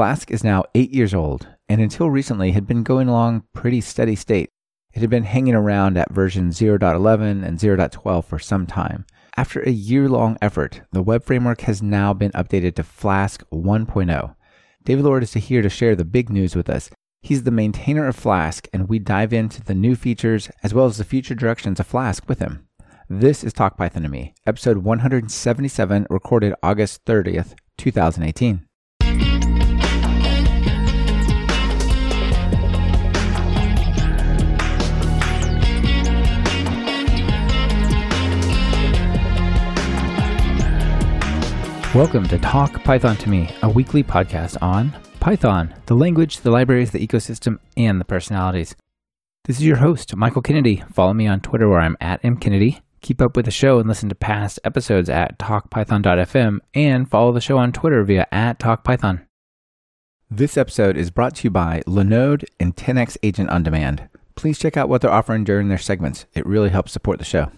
Flask is now eight years old, and until recently had been going along pretty steady state. It had been hanging around at version 0.11 and 0.12 for some time. After a year long effort, the web framework has now been updated to Flask 1.0. David Lord is here to share the big news with us. He's the maintainer of Flask, and we dive into the new features as well as the future directions of Flask with him. This is Talk Python to Me, episode 177, recorded August 30th, 2018. Welcome to Talk Python to Me, a weekly podcast on Python, the language, the libraries, the ecosystem, and the personalities. This is your host, Michael Kennedy. Follow me on Twitter where I'm at mkennedy. Keep up with the show and listen to past episodes at talkpython.fm and follow the show on Twitter via at talkpython. This episode is brought to you by Linode and 10x Agent on Demand. Please check out what they're offering during their segments. It really helps support the show.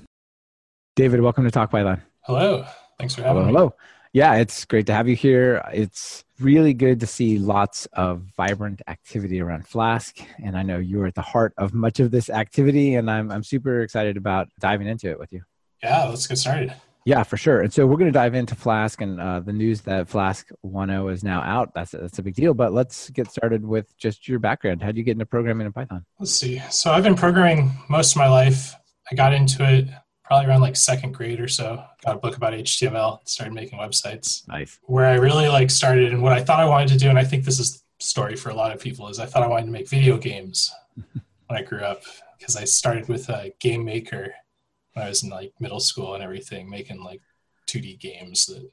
David, welcome to Talk Python. Hello. Thanks for having hello, me. Hello. Yeah, it's great to have you here. It's really good to see lots of vibrant activity around Flask. And I know you're at the heart of much of this activity, and I'm, I'm super excited about diving into it with you. Yeah, let's get started. Yeah, for sure. And so we're going to dive into Flask and uh, the news that Flask 1.0 is now out. That's a, that's a big deal. But let's get started with just your background. How did you get into programming in Python? Let's see. So I've been programming most of my life. I got into it probably around like second grade or so. Got a book about HTML, started making websites. Nice. Where I really like started and what I thought I wanted to do, and I think this is the story for a lot of people, is I thought I wanted to make video games when I grew up because I started with a game maker when I was in like middle school and everything, making like 2D games that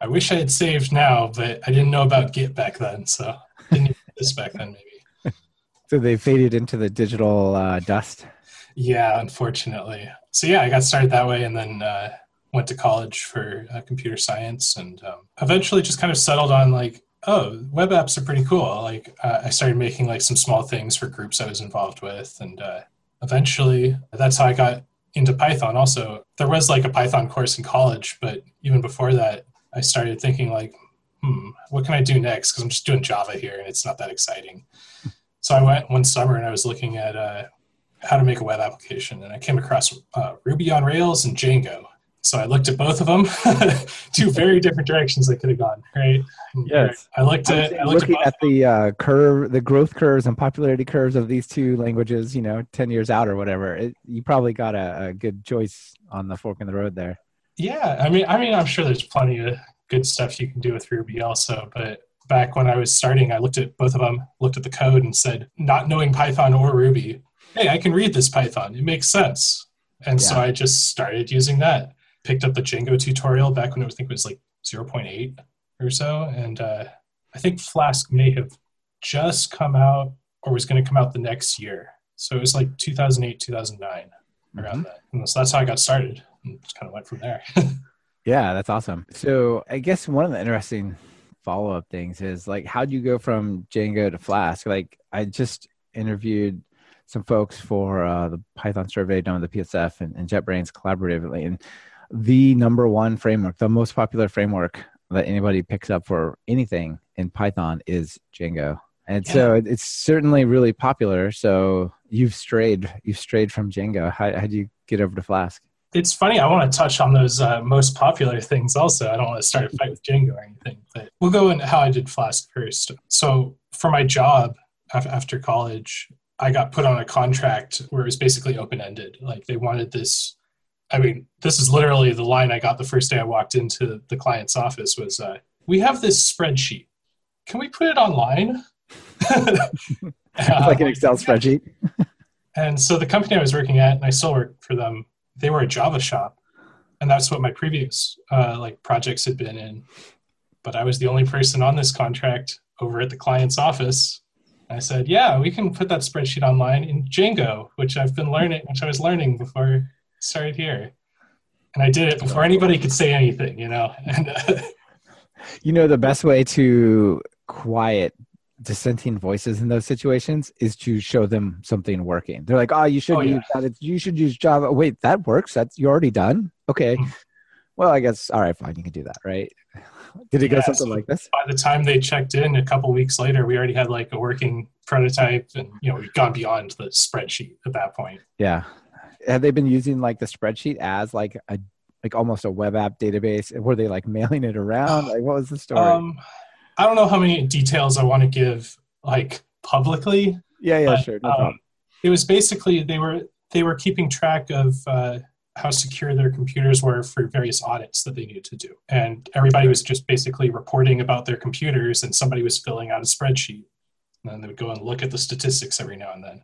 I wish I had saved now, but I didn't know about Git back then, so didn't this back then maybe. So they faded into the digital uh, dust. Yeah, unfortunately. So yeah, I got started that way, and then uh, went to college for uh, computer science, and um, eventually just kind of settled on like, oh, web apps are pretty cool. Like uh, I started making like some small things for groups I was involved with, and uh, eventually that's how I got into Python. Also, there was like a Python course in college, but even before that, I started thinking like, hmm, what can I do next? Because I'm just doing Java here, and it's not that exciting. So I went one summer and I was looking at uh, how to make a web application, and I came across uh, Ruby on Rails and Django. So I looked at both of them, two very different directions they could have gone. Right? Yes. I looked at I looked looking at, at the uh, curve, the growth curves and popularity curves of these two languages. You know, ten years out or whatever. It, you probably got a, a good choice on the fork in the road there. Yeah, I mean, I mean, I'm sure there's plenty of good stuff you can do with Ruby also, but back when I was starting, I looked at both of them, looked at the code, and said, not knowing Python or Ruby, hey, I can read this Python. It makes sense. And yeah. so I just started using that. Picked up the Django tutorial back when I think it was like 0.8 or so. And uh, I think Flask may have just come out or was going to come out the next year. So it was like 2008, 2009 around mm-hmm. that. And so that's how I got started and just kind of went from there. yeah, that's awesome. So I guess one of the interesting follow up things is like, how do you go from Django to Flask? Like, I just interviewed some folks for uh, the Python survey done with the PSF and, and JetBrains collaboratively. And the number one framework, the most popular framework that anybody picks up for anything in Python is Django. And yeah. so it's certainly really popular. So you've strayed, you've strayed from Django. How, how do you get over to Flask? It's funny. I want to touch on those uh, most popular things also. I don't want to start a fight with Django or anything, but we'll go into how I did Flask first. So for my job after college, I got put on a contract where it was basically open ended. Like they wanted this. I mean, this is literally the line I got the first day I walked into the client's office was, uh, "We have this spreadsheet. Can we put it online?" like an Excel spreadsheet. and so the company I was working at, and I still work for them, they were a Java shop, and that's what my previous uh, like projects had been in. But I was the only person on this contract over at the client's office I said, yeah, we can put that spreadsheet online in Django, which I've been learning, which I was learning before I started here. And I did it before anybody could say anything, you know. And, uh, you know, the best way to quiet dissenting voices in those situations is to show them something working. They're like, "Oh, you should oh, use yeah. that. You should use Java." Wait, that works. That's you're already done. Okay. Mm. well, I guess all right, fine. You can do that, right? Did it go something so- like this? By the time they checked in a couple weeks later, we already had like a working prototype, and you know we'd gone beyond the spreadsheet at that point. Yeah. Have they been using like the spreadsheet as like a like almost a web app database? Were they like mailing it around? Like what was the story? Um, I don't know how many details I want to give like publicly. yeah, yeah, but, sure. No um, it was basically they were they were keeping track of uh, how secure their computers were for various audits that they needed to do, and everybody was just basically reporting about their computers, and somebody was filling out a spreadsheet, and then they would go and look at the statistics every now and then.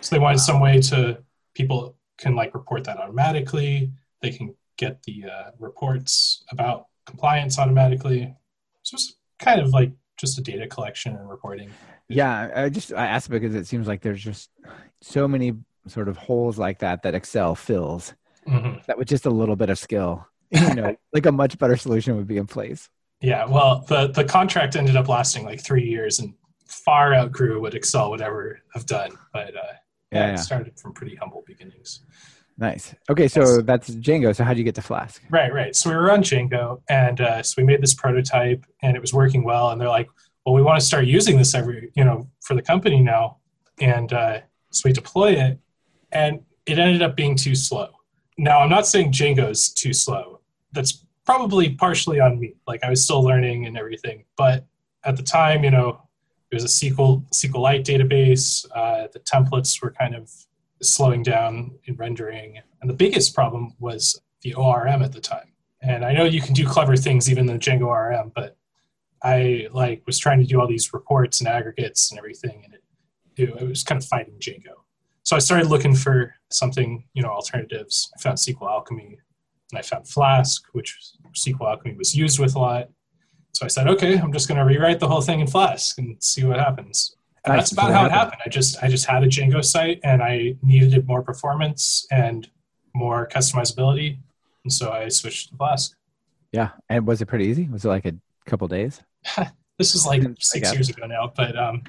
So they wanted some way to people can like report that automatically. They can get the uh, reports about compliance automatically. So it's kind of like just a data collection and reporting. Yeah, I just I asked because it seems like there's just so many sort of holes like that that Excel fills. Mhm. That with just a little bit of skill, you know, like a much better solution would be in place. Yeah, well, the the contract ended up lasting like three years and far outgrew what Excel would ever have done. But uh, yeah, Yeah, it started from pretty humble beginnings. Nice. Okay, so Yes. that's Django. So how would you get to Flask? Right, right. So we were on Django, and uh, so we made this prototype, and it was working well. And they're like, "Well, we want to start using this every, you know, for the company now." And uh, so we deploy it, and it ended up being too slow. Now, I'm not saying Django's too slow. That's probably partially on me. Like I was still learning and everything, but at the time, you know, it was a SQL SQLite database. Uh, the templates were kind of slowing down in rendering, and the biggest problem was the ORM at the time. And I know you can do clever things even in Django ORM, but I like was trying to do all these reports and aggregates and everything, and it, it, it was kind of fighting Django. So I started looking for something, you know, alternatives. I found SQL Alchemy, and I found Flask, which SQL Alchemy was used with a lot. So I said, okay, I'm just going to rewrite the whole thing in Flask and see what happens. And Nice. that's about how it happened. I just I just had a Django site and I needed more performance and more customizability, and so I switched to Flask. Yeah, and was it pretty easy? Was it like a couple days? This is like six years ago now, but um,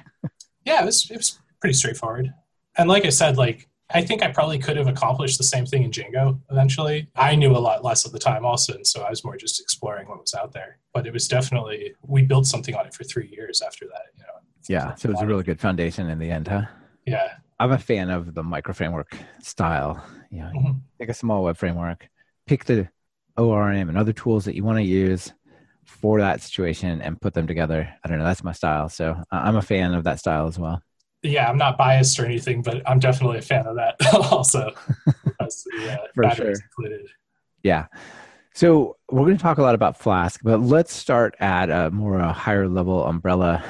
yeah, it was it was pretty straightforward. And like I said, like I think I probably could have accomplished the same thing in Django eventually. I knew a lot less at the time also, and so I was more just exploring what was out there. But it was definitely we built something on it for three years after that. You know. Yeah, so it was a really good foundation in the end, huh? Yeah. I'm a fan of the micro framework style. You know, Mhm. take a small web framework, pick the ORM and other tools that you want to use for that situation and put them together. I don't know. That's my style. So uh, I'm a fan of that style as well. Yeah, I'm not biased or anything, but I'm definitely a fan of that also. The uh, For sure. included. Yeah. So we're going to talk a lot about Flask, but let's start at a more a higher level umbrella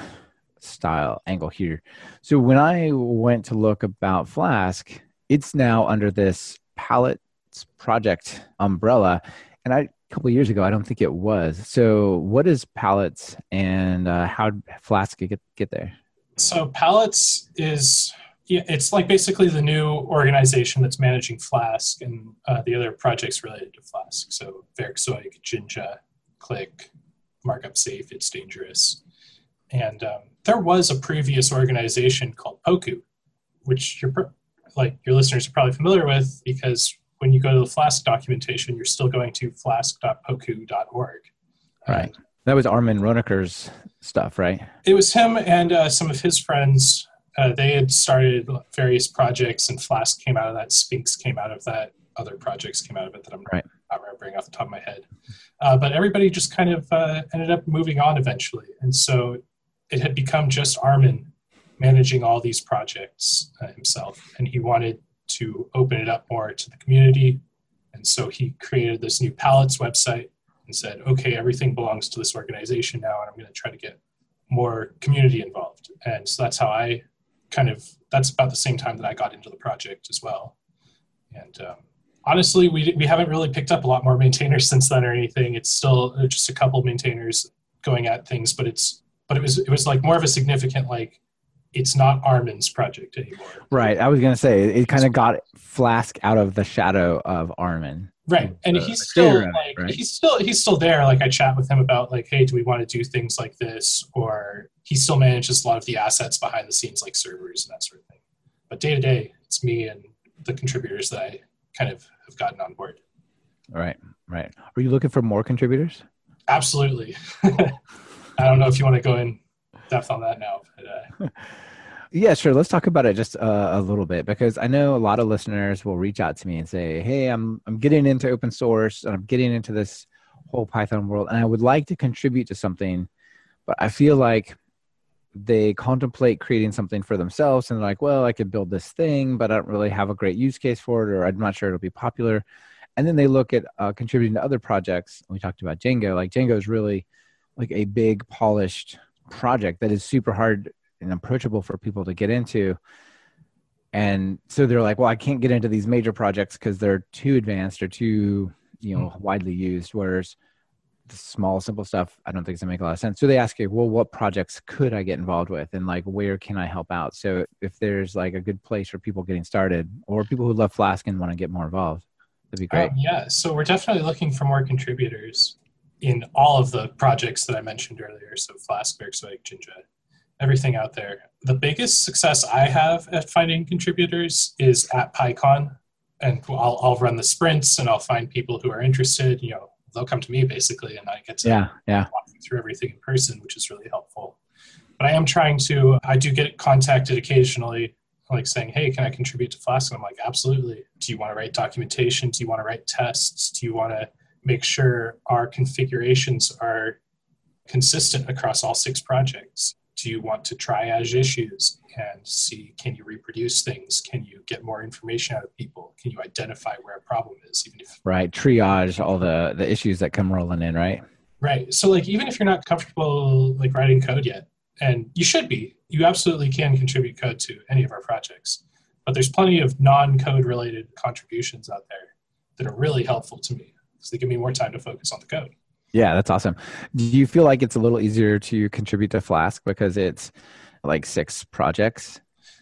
style angle here. So when I went to look about Flask, it's now under this Pallets project umbrella, and I a couple of years ago I don't think it was. So what is Pallets, and uh, how did Flask get get there? So Pallets is yeah, it's like basically the new organization that's managing Flask and uh, the other projects related to Flask. So Werkzeug, Jinja, Click, Markup Safe, It's Dangerous. And um, there was a previous organization called Pocoo, which you're pr- like your listeners are probably familiar with because when you go to the Flask documentation, you're still going to flask.pocoo.org. Right. That was Armin Ronacher's stuff, right? it was him and uh, some of his friends. Uh, they had started various projects, and Flask came out of that. Sphinx came out of that. Other projects came out of it that I'm Right. not remembering off the top of my head. Uh, but everybody just kind of uh, ended up moving on eventually, and so it had become just Armin managing all these projects uh, himself, and he wanted to open it up more to the community, and so he created this new Pallets website and said, "Okay, everything belongs to this organization now, and I'm going to try to get." more community involved. And so that's how I kind of, that's about the same time that I got into the project as well. And um, honestly, we, we haven't really picked up a lot more maintainers since then or anything. It's still just a couple maintainers going at things, but it's, but it was, it was like more of a significant, like, it's not Armin's project anymore. Right. I was going to say it kind of got Flask out of the shadow of Armin. Right. And the- he's still it, like right? he's still he's still there. Like I chat with him about like, hey, do we want to do things like this? Or he still manages a lot of the assets behind the scenes like servers and that sort of thing. But day to day, it's me and the contributors that I kind of have gotten on board. Right. Right. Are you looking for more contributors? Absolutely. I don't know if you want to go in depth on that now, but. Uh, yeah, sure. Let's talk about it just uh, a little bit because I know a lot of listeners will reach out to me and say, "Hey, I'm I'm getting into open source and I'm getting into this whole Python world, and I would like to contribute to something, but I feel like they contemplate creating something for themselves and they're like, well, I could build this thing, but I don't really have a great use case for it, or I'm not sure it'll be popular. And then they look at uh, contributing to other projects. We talked about Django. Like Django is really like a big polished project that is super hard and approachable for people to get into. And so they're like, well, I can't get into these major projects because they're too advanced or too, you know, widely used. Whereas the small, simple stuff, I don't think it's gonna make a lot of sense. So they ask you, well, what projects could I get involved with, and like where can I help out? So if there's like a good place for people getting started, or people who love Flask and want to get more involved, that'd be great. Um, yeah, so we're definitely looking for more contributors in all of the projects that I mentioned earlier. So Flask, Werkzeug, Jinja, everything out there. The biggest success I have at finding contributors is at PyCon, and I'll, I'll run the sprints and I'll find people who are interested. You know, they'll come to me basically, and I get to yeah, yeah. walk through everything in person, which is really helpful. But I am trying to. I do get contacted occasionally, like saying, "Hey, can I contribute to Flask?" And I'm like, "Absolutely." Do you want to write documentation? Do you want to write tests? Do you want to make sure our configurations are consistent across all six projects? Do you want to triage issues and see can you reproduce things? Can you get more information out of people? Can you identify where a problem is? Even if right, triage all the the issues that come rolling in, right? Right. So like even if you're not comfortable like writing code yet, and you should be, you absolutely can contribute code to any of our projects. But there's plenty of non-code related contributions out there that are really helpful to me because they give me more time to focus on the code. Yeah, that's awesome. Do you feel like it's a little easier to contribute to Flask because it's like six projects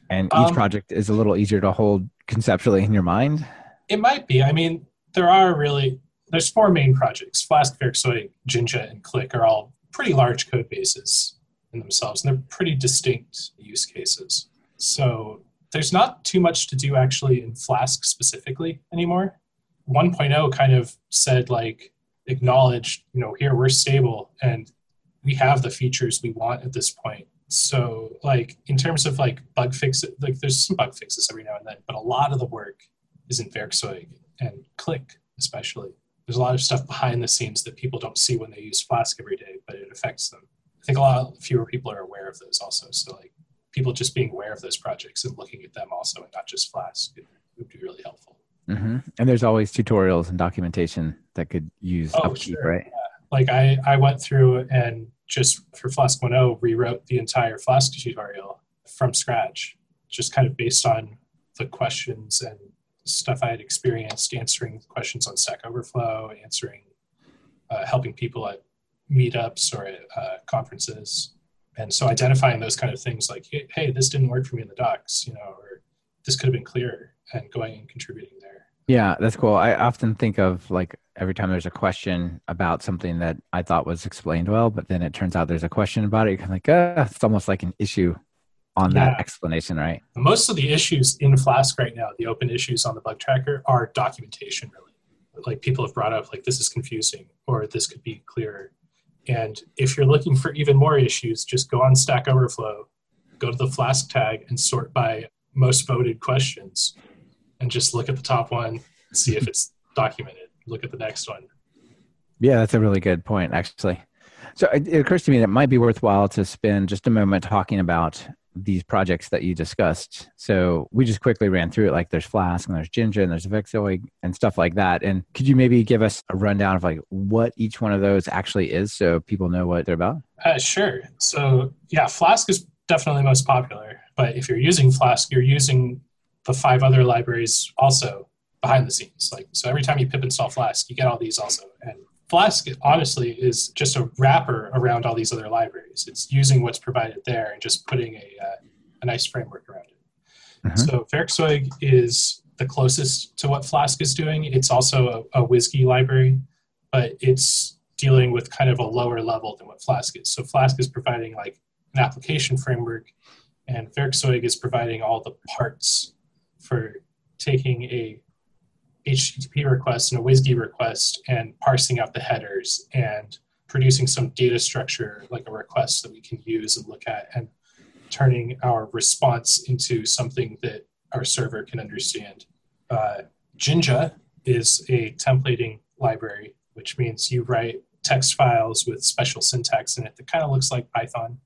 and each um, project is a little easier to hold conceptually in your mind? It might be. I mean, there are really there's four main projects. Flask, Werkzeug, Jinja, and Click are all pretty large code bases in themselves, and they're pretty distinct use cases. So there's not too much to do actually in Flask specifically anymore. 1.0 kind of said like acknowledged, you know, here we're stable and we have the features we want at this point. So, like in terms of like bug fixes, like there's some bug fixes every now and then, but a lot of the work is in Werkzeug and Click, especially. There's a lot of stuff behind the scenes that people don't see when they use Flask every day, but it affects them. I think a lot fewer people are aware of those also. So, like people just being aware of those projects and looking at them also, and not just Flask, it would be really helpful. Mm-hmm. And there's always tutorials and documentation that could use oh, upkeep, sure. right? Yeah. Like I, I went through and just for Flask 1.0 rewrote the entire Flask tutorial from scratch, just kind of based on the questions and stuff I had experienced answering questions on Stack Overflow, answering, uh, helping people at meetups or at uh, conferences. And so identifying those kind of things like, hey, this didn't work for me in the docs, you know, or this could have been clearer and going and contributing. Yeah, that's cool. I often think of like every time there's a question about something that I thought was explained well, but then it turns out there's a question about it. You're kind of like, uh, it's almost like an issue on yeah. that explanation, right? Most of the issues in Flask right now, the open issues on the bug tracker, are documentation really. Like people have brought up, like this is confusing, or this could be clearer. And if you're looking for even more issues, just go on Stack Overflow, go to the Flask tag, and sort by most voted questions and just look at the top one, see if it's documented. Look at the next one. Yeah, that's a really good point, actually. So it, it occurs to me that it might be worthwhile to spend just a moment talking about these projects that you discussed. So we just quickly ran through it. Like there's Flask and there's Jinja and there's Werkzeug and stuff like that. And could you maybe give us a rundown of like what each one of those actually is, so people know what they're about? Uh, sure. So yeah, Flask is definitely most popular. But if you're using Flask, you're using the five other libraries also behind the scenes. Like so, every time you pip install Flask, you get all these also. And Flask honestly is just a wrapper around all these other libraries. It's using what's provided there and just putting a, uh, a nice framework around it. Mm-hmm. So Werkzeug is the closest to what Flask is doing. It's also a, a WSGI library, but it's dealing with kind of a lower level than what Flask is. So Flask is providing like an application framework, and Werkzeug is providing all the parts for taking a HTTP request and a WSGI request and parsing out the headers and producing some data structure like a request that we can use and look at and turning our response into something that our server can understand. Uh, Jinja is a templating library, which means you write text files with special syntax in it that kind of looks like Python.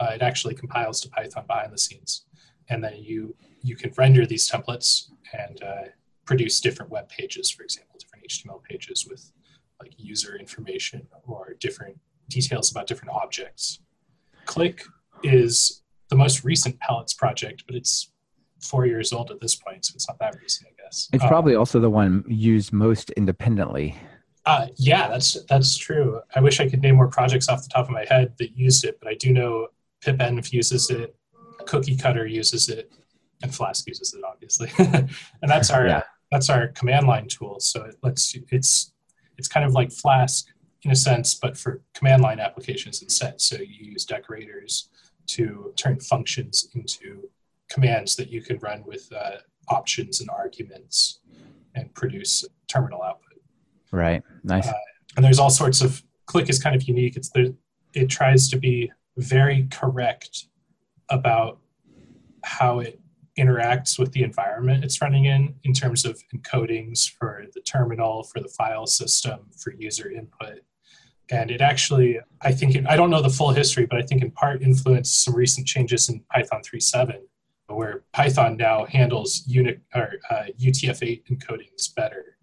Uh, it actually compiles to Python behind the scenes, and then you you can render these templates and uh, produce different web pages, for example, different HTML pages with like user information or different details about different objects. Click is the most recent Pallets project, but it's four years old at this point, so it's not that recent, I guess. It's Uh, probably also the one used most independently. Uh, yeah, that's that's true. I wish I could name more projects off the top of my head that used it, but I do know pipenv uses it, Cookie Cutter uses it, and Flask uses it, obviously. and that's our Yeah. that's our command line tool. So it lets you, it's it's kind of like Flask in a sense, but for command line applications instead. So you use decorators to turn functions into commands that you can run with uh, options and arguments and produce terminal output Right. Nice. Uh, and there's all sorts of click is kind of unique it's the it tries to be very correct about how it interacts with the environment it's running in in terms of encodings for the terminal for the file system for user input and it actually i think it, i don't know the full history but i think in part influenced some recent changes in python 3.7 where python now handles unit or uh, utf-8 encodings better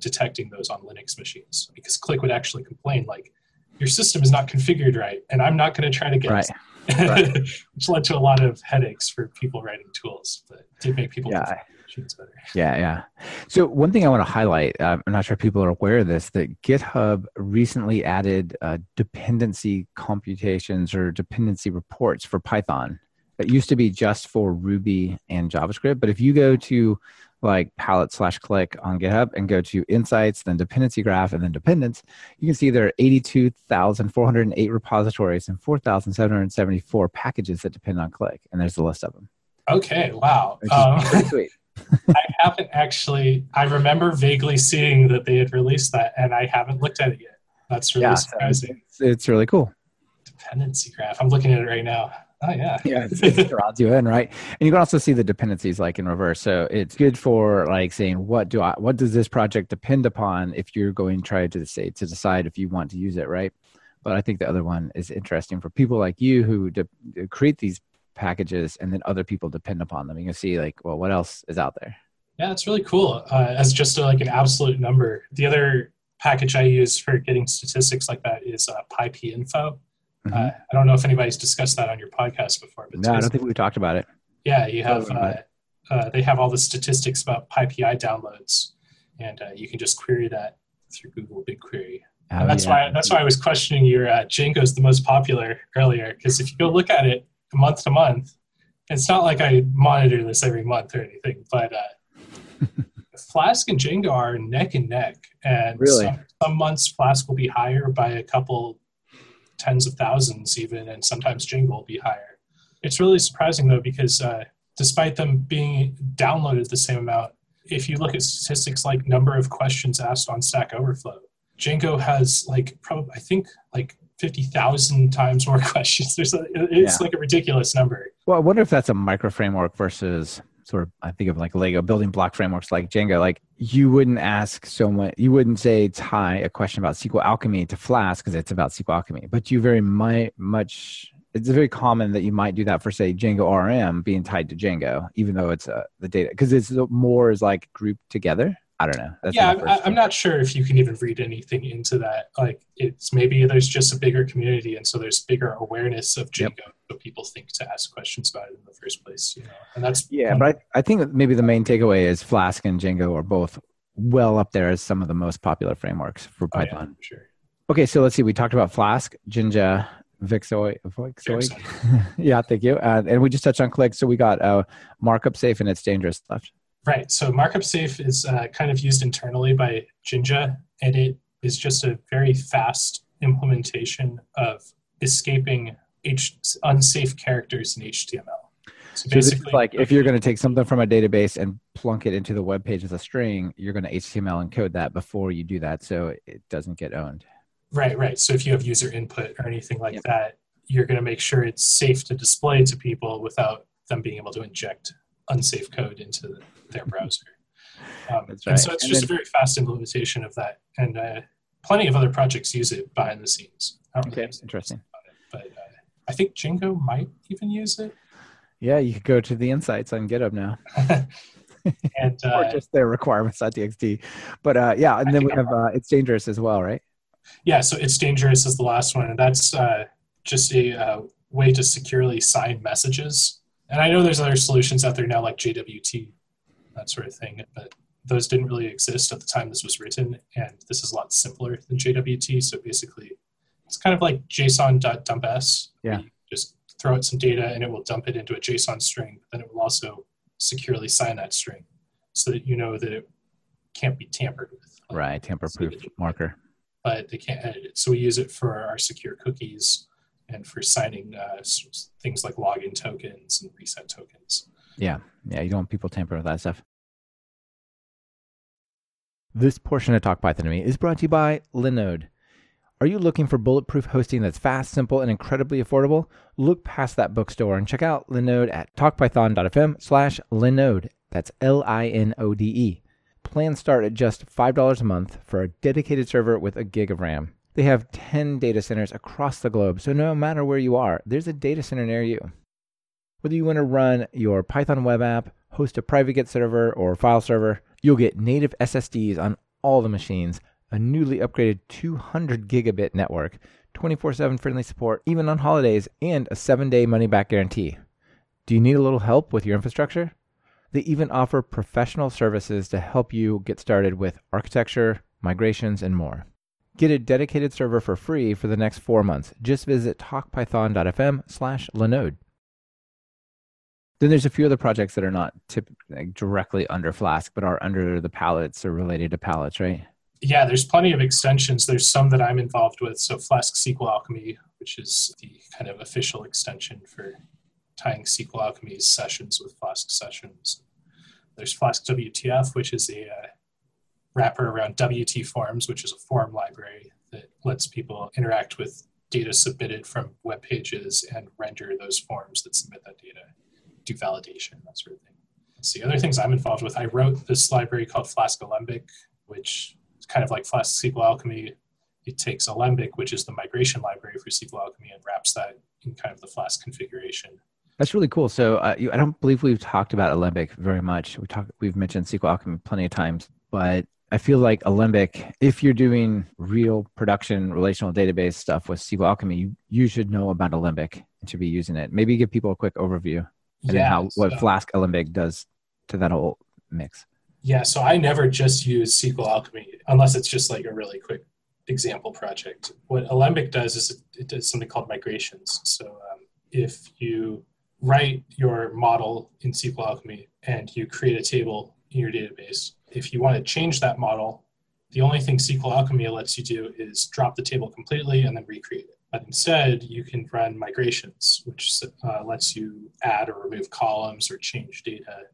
detecting those on Linux machines because Click would actually complain like your system is not configured right, and I'm not going to try to get Right. It, which led to a lot of headaches for people writing tools, but did make people Yeah. machines better. Yeah, yeah. So one thing I want to highlight, uh, I'm not sure if people are aware of this, that GitHub recently added uh, dependency computations or dependency reports for Python. It used to be just for Ruby and JavaScript, but if you go to like palette slash click on GitHub and go to insights, then dependency graph, and then dependence, you can see there are 82,408 repositories and 4,774 packages that depend on click. And there's a list of them. Okay, wow. Um, pretty sweet. I haven't actually. I remember vaguely seeing that they had released that, and I haven't looked at it yet. That's really Yeah, surprising. It's, it's really cool. Dependency graph. I'm looking at it right now. Oh yeah. yeah, it's, it draws you in, right? And you can also see the dependencies like in reverse. So it's good for like saying what do I what does this project depend upon if you're going to try to say to decide if you want to use it, right? But I think the other one is interesting for people like you who de- create these packages and then other people depend upon them. You can see like, well, what else is out there? Yeah, it's really cool. Uh, as just a, like an absolute number. The other package I use for getting statistics like that is uh, PyPinfo. Mhm. Uh, I don't know if anybody's discussed that on your podcast before, but no, I don't think we talked about it. yeah, you have uh, uh, they have all the statistics about PyPI downloads, and uh, you can just query that through Google BigQuery. Oh, And that's yeah. why that's why I was questioning your uh, Django's the most popular earlier because if you go look at it month to month, it's not like I monitor this every month or anything, but uh, Flask and Django are neck and neck, and Really? some, some months Flask will be higher by a couple tens of thousands even, and sometimes Django will be higher. It's really surprising though because uh, despite them being downloaded the same amount, if you look at statistics like number of questions asked on Stack Overflow, Django has like probably I think like fifty thousand times more questions. There's a, it's Yeah. like a ridiculous number. Well, I wonder if that's a micro framework versus sort of I think of like Lego building block frameworks like Django. Like you wouldn't ask so much, you wouldn't say tie a question about SQL Alchemy to Flask because it's about SQL Alchemy, but you very mi- much. It's very common that you might do that for say Django ORM being tied to Django, even though it's uh, the data because it's more is like grouped together. I don't know. That's yeah, I'm, I'm not sure if you can even read anything into that. Like it's maybe there's just a bigger community, and so there's bigger awareness of Django, Yep. so people think to ask questions about it in the first place. You know, and that's Yeah, but I, I think maybe the main takeaway is Flask and Django are both well up there as some of the most popular frameworks for Oh, yeah, Python. for sure. Okay, so let's see. We talked about Flask, Jinja, Vixoid. Vixoid. yeah, thank you. Uh, and we just touched on Click. So we got uh, markup safe and it's dangerous left. Right. So markup safe is uh, kind of used internally by Jinja, and it is just a very fast implementation of escaping H- unsafe characters in HTML. So So basically, like if you're going to take something from a database and plunk it into the web page as a string, you're going to HTML encode that before you do that, so it doesn't get owned. Right, right. So if you have user input or anything like Yep. that, you're going to make sure it's safe to display to people without them being able to inject unsafe code into their browser. Um, That's And so it's And just then- a very fast implementation of that. And uh, plenty of other projects use it behind the scenes. Okay, really use it, interesting. but uh, I think Django might even use it. Yeah, you could go to the insights on GitHub now, And or uh, just their requirements.txt. But uh, yeah, and I then we have uh, it's dangerous as well, right? yeah, so it's dangerous is the last one, and that's uh, just a uh, way to securely sign messages. And I know there's other solutions out there now, like JWT, that sort of thing, but those didn't really exist at the time this was written, and this is a lot simpler than JWT. So basically, it's kind of like JSON.dumps. Yeah. Just throw out some data, and it will dump it into a JSON string. But then it will also securely sign that string, so that you know that it can't be tampered with. Like, Right, tamper-proof marker. but they can't edit it. So we use it for our secure cookies and for signing uh, things like login tokens and reset tokens. Yeah, yeah, you don't want people tampering with that stuff. This portion of Talk Python to me is brought to you by Linode. Are you looking for bulletproof hosting that's fast, simple, and incredibly affordable? Look past that bookstore and check out Linode at talkpython.fm slash Linode. That's L-I-N-O-D-E. Plans start at just $5 a month for a dedicated server with a gig of RAM. They have 10 data centers across the globe, so no matter where you are, there's a data center near you. Whether you want to run your Python web app, host a private Git server or file server, you'll get native SSDs on all the machines, a newly upgraded 200 gigabit network, 24 7 friendly support, even on holidays, and a 7 day money back guarantee. Do you need a little help with your infrastructure? They even offer professional services to help you get started with architecture, migrations, and more. Get a dedicated server for free for the next four months. Just visit talkpython.fm slash Linode. Then there's a few other projects that are not tip, like directly under Flask, but are under the Pallets or related to Pallets, right? Yeah, there's plenty of extensions. There's some that I'm involved with. So Flask SQL Alchemy, which is the kind of official extension for tying SQL Alchemy's sessions with Flask sessions. There's Flask WTF, which is a uh, wrapper around WT Forms, which is a form library that lets people interact with data submitted from web pages and render those forms that submit that data, do validation, that sort of thing. So the other things I'm involved with, I wrote this library called Flask Alembic, which is kind of like Flask SQL Alchemy. It takes Alembic, which is the migration library for SQL Alchemy, and wraps that in kind of the Flask configuration. That's really cool. So uh, you, I don't believe we've talked about Alembic very much. We talk, we've mentioned SQL Alchemy plenty of times, but I feel like Alembic, if you're doing real production relational database stuff with SQL Alchemy, you, you should know about Alembic and should be using it. Maybe give people a quick overview and then how what so- Flask Alembic does to that whole mix. Yeah, so I never just use SQL Alchemy unless it's just like a really quick example project. What Alembic does is it, it does something called migrations. So um, if you write your model in SQL Alchemy and you create a table in your database, if you want to change that model, the only thing SQL Alchemy lets you do is drop the table completely and then recreate it. But instead, you can run migrations, which uh, lets you add or remove columns or change data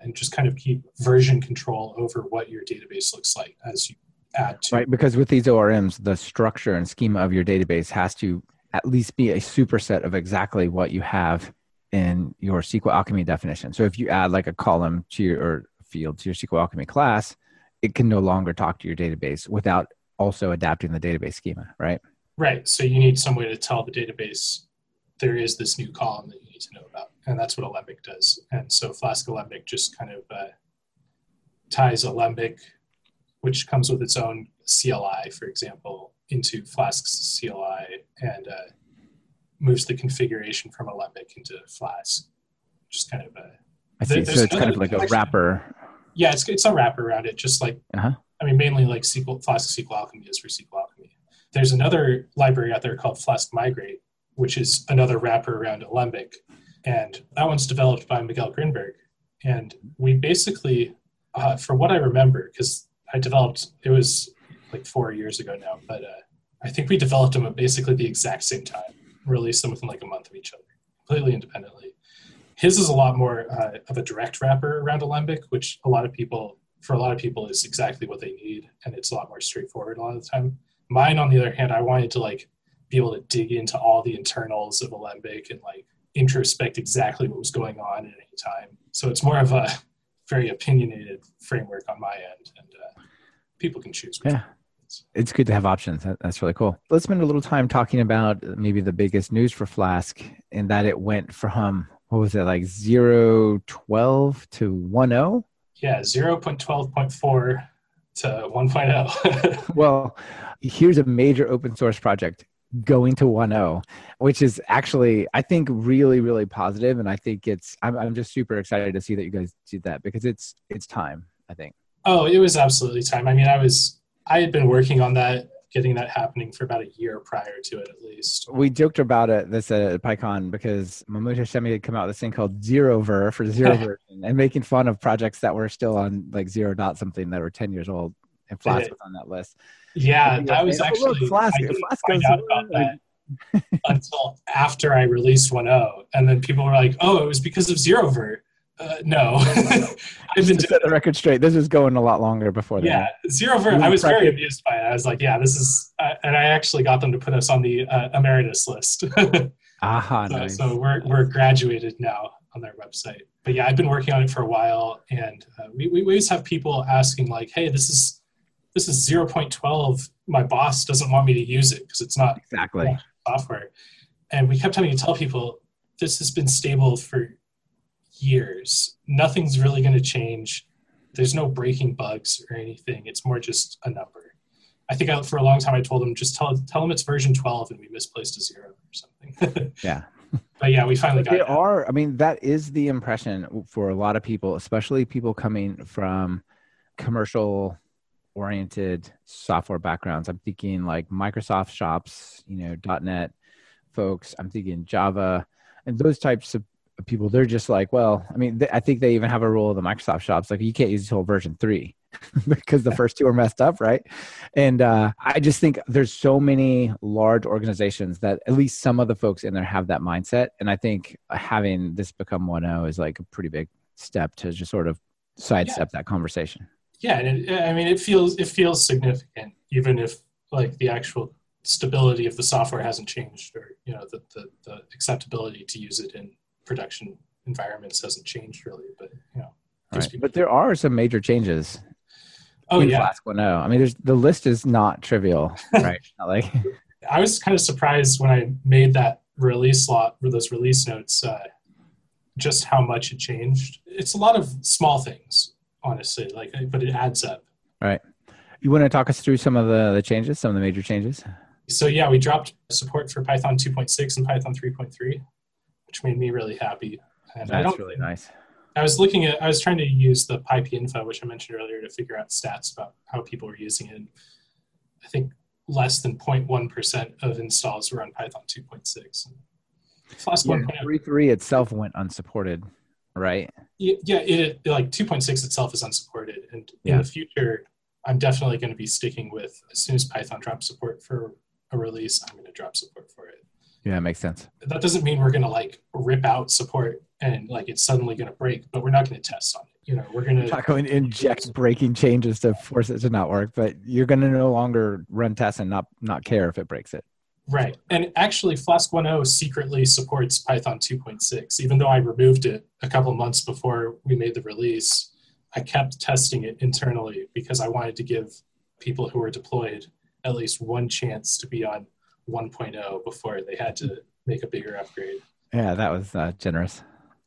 and just kind of keep version control over what your database looks like as you add to Right, because with these ORMs, the structure and schema of your database has to at least be a superset of exactly what you have in your SQL Alchemy definition. So if you add like a column to your or field to your SQL Alchemy class, it can no longer talk to your database without also adapting the database schema, right? Right. So you need some way to tell the database there is this new column that you need to know about. And that's what Alembic does. And so Flask Alembic just kind of uh, ties Alembic, which comes with its own CLI, for example, into Flask's CLI and uh, moves the configuration from Alembic into Flask. Just kind of a I see. There- So it's kind of like a wrapper. Yeah, it's it's a wrapper around it, just like Uh-huh. I mean, mainly like SQL Flask SQL Alchemy is for SQL Alchemy. There's another library out there called Flask Migrate, which is another wrapper around Alembic, and that one's developed by Miguel Grinberg. And we basically, uh, from what I remember, because I developed it was like four years ago now, but uh, I think we developed them at basically the exact same time, released them within like a month of each other, completely independently. His is a lot more uh, of a direct wrapper around Alembic, which a lot of people, for a lot of people, is exactly what they need, and it's a lot more straightforward a lot of the time. Mine, on the other hand, I wanted to like be able to dig into all the internals of Alembic and like introspect exactly what was going on at any time. So it's more of a very opinionated framework on my end, and uh, people can choose. Yeah. It's good to have options. That's really cool. Let's spend a little time talking about maybe the biggest news for Flask, and that it went from what was it like 0 12 to 1 0? Yeah, 0.12.4 to 1.0. well, here's a major open source project going to 1.0 which is actually i think really really positive and i think it's I'm, I'm just super excited to see that you guys did that because it's it's time i think oh it was absolutely time i mean i was i had been working on that getting that happening for about a year prior to it at least. We joked about it this at pycon because mahmoud hashemi had come out with this thing called zero ver for zero version and making fun of projects that were still on like zero dot something that were 10 years old and flask was on that list. Yeah, that was actually Flask, I didn't Flask find out about that until after I released 1.0, and then people were like, "Oh, it was because of ZeroVer." Uh, no, I've been to set the record straight. This is going a lot longer before that. Yeah, ZeroVer. I was very amused by it. I was like, "Yeah, this is," uh, and I actually got them to put us on the uh, emeritus list. Aha, so, nice. so we're we're graduated now on their website. But yeah, I've been working on it for a while, and uh, we we always have people asking like, "Hey, this is." this is 0.12 my boss doesn't want me to use it because it's not exactly software and we kept having to tell people this has been stable for years nothing's really going to change. There's no breaking bugs or anything. It's more just a number. I think I, for a long time i told them just tell, tell them it's version 12 and we misplaced a zero or something. Yeah. But yeah we finally got they are i mean that is the impression for a lot of people especially people coming from commercial oriented software backgrounds. I'm thinking like Microsoft shops, you know, .NET folks. I'm thinking Java, and those types of people. They're just like, well, I mean, I think they even have a rule of the Microsoft shops like you can't use until version three because the first two are messed up, right? And uh, I just think there's so many large organizations that at least some of the folks in there have that mindset, and I think having this become 1.0 is like a pretty big step to just sort of sidestep yeah. that conversation yeah, and it, I mean, it feels it feels significant, even if like the actual stability of the software hasn't changed, or you know, the the, the acceptability to use it in production environments hasn't changed really. But you know, right. but there are some major changes. Oh yeah, Flask 1.0. I mean, there's the list is not trivial, right? not like I was kind of surprised when I made that release lot or those release notes, uh, just how much it changed. It's a lot of small things honestly. Like, but it adds up. Right. You want to talk us through some of the, the changes, some of the major changes? So yeah, we dropped support for Python 2.6 and Python 3.3, which made me really happy. And That's really nice. I was looking at, I was trying to use the PyPinfo, which I mentioned earlier, to figure out stats about how people were using it. I think less than 0.1% of installs were on Python 2.6. Flask yeah, 1.3 itself went unsupported right? Yeah, it like 2.6 itself is unsupported, and yeah. in the future, I'm definitely going to be sticking with as soon as Python drops support for a release, I'm going to drop support for it. Yeah, it makes sense. That doesn't mean we're going to like rip out support and like it's suddenly going to break, but we're not going to test on it. You know, we're going to not going to inject breaking changes to force it to not work, but you're going to no longer run tests and not not care if it breaks it. Right. And actually, Flask 1.0 secretly supports Python 2.6. Even though I removed it a couple months before we made the release, I kept testing it internally because I wanted to give people who were deployed at least one chance to be on 1.0 before they had to make a bigger upgrade. Yeah, that was uh, generous.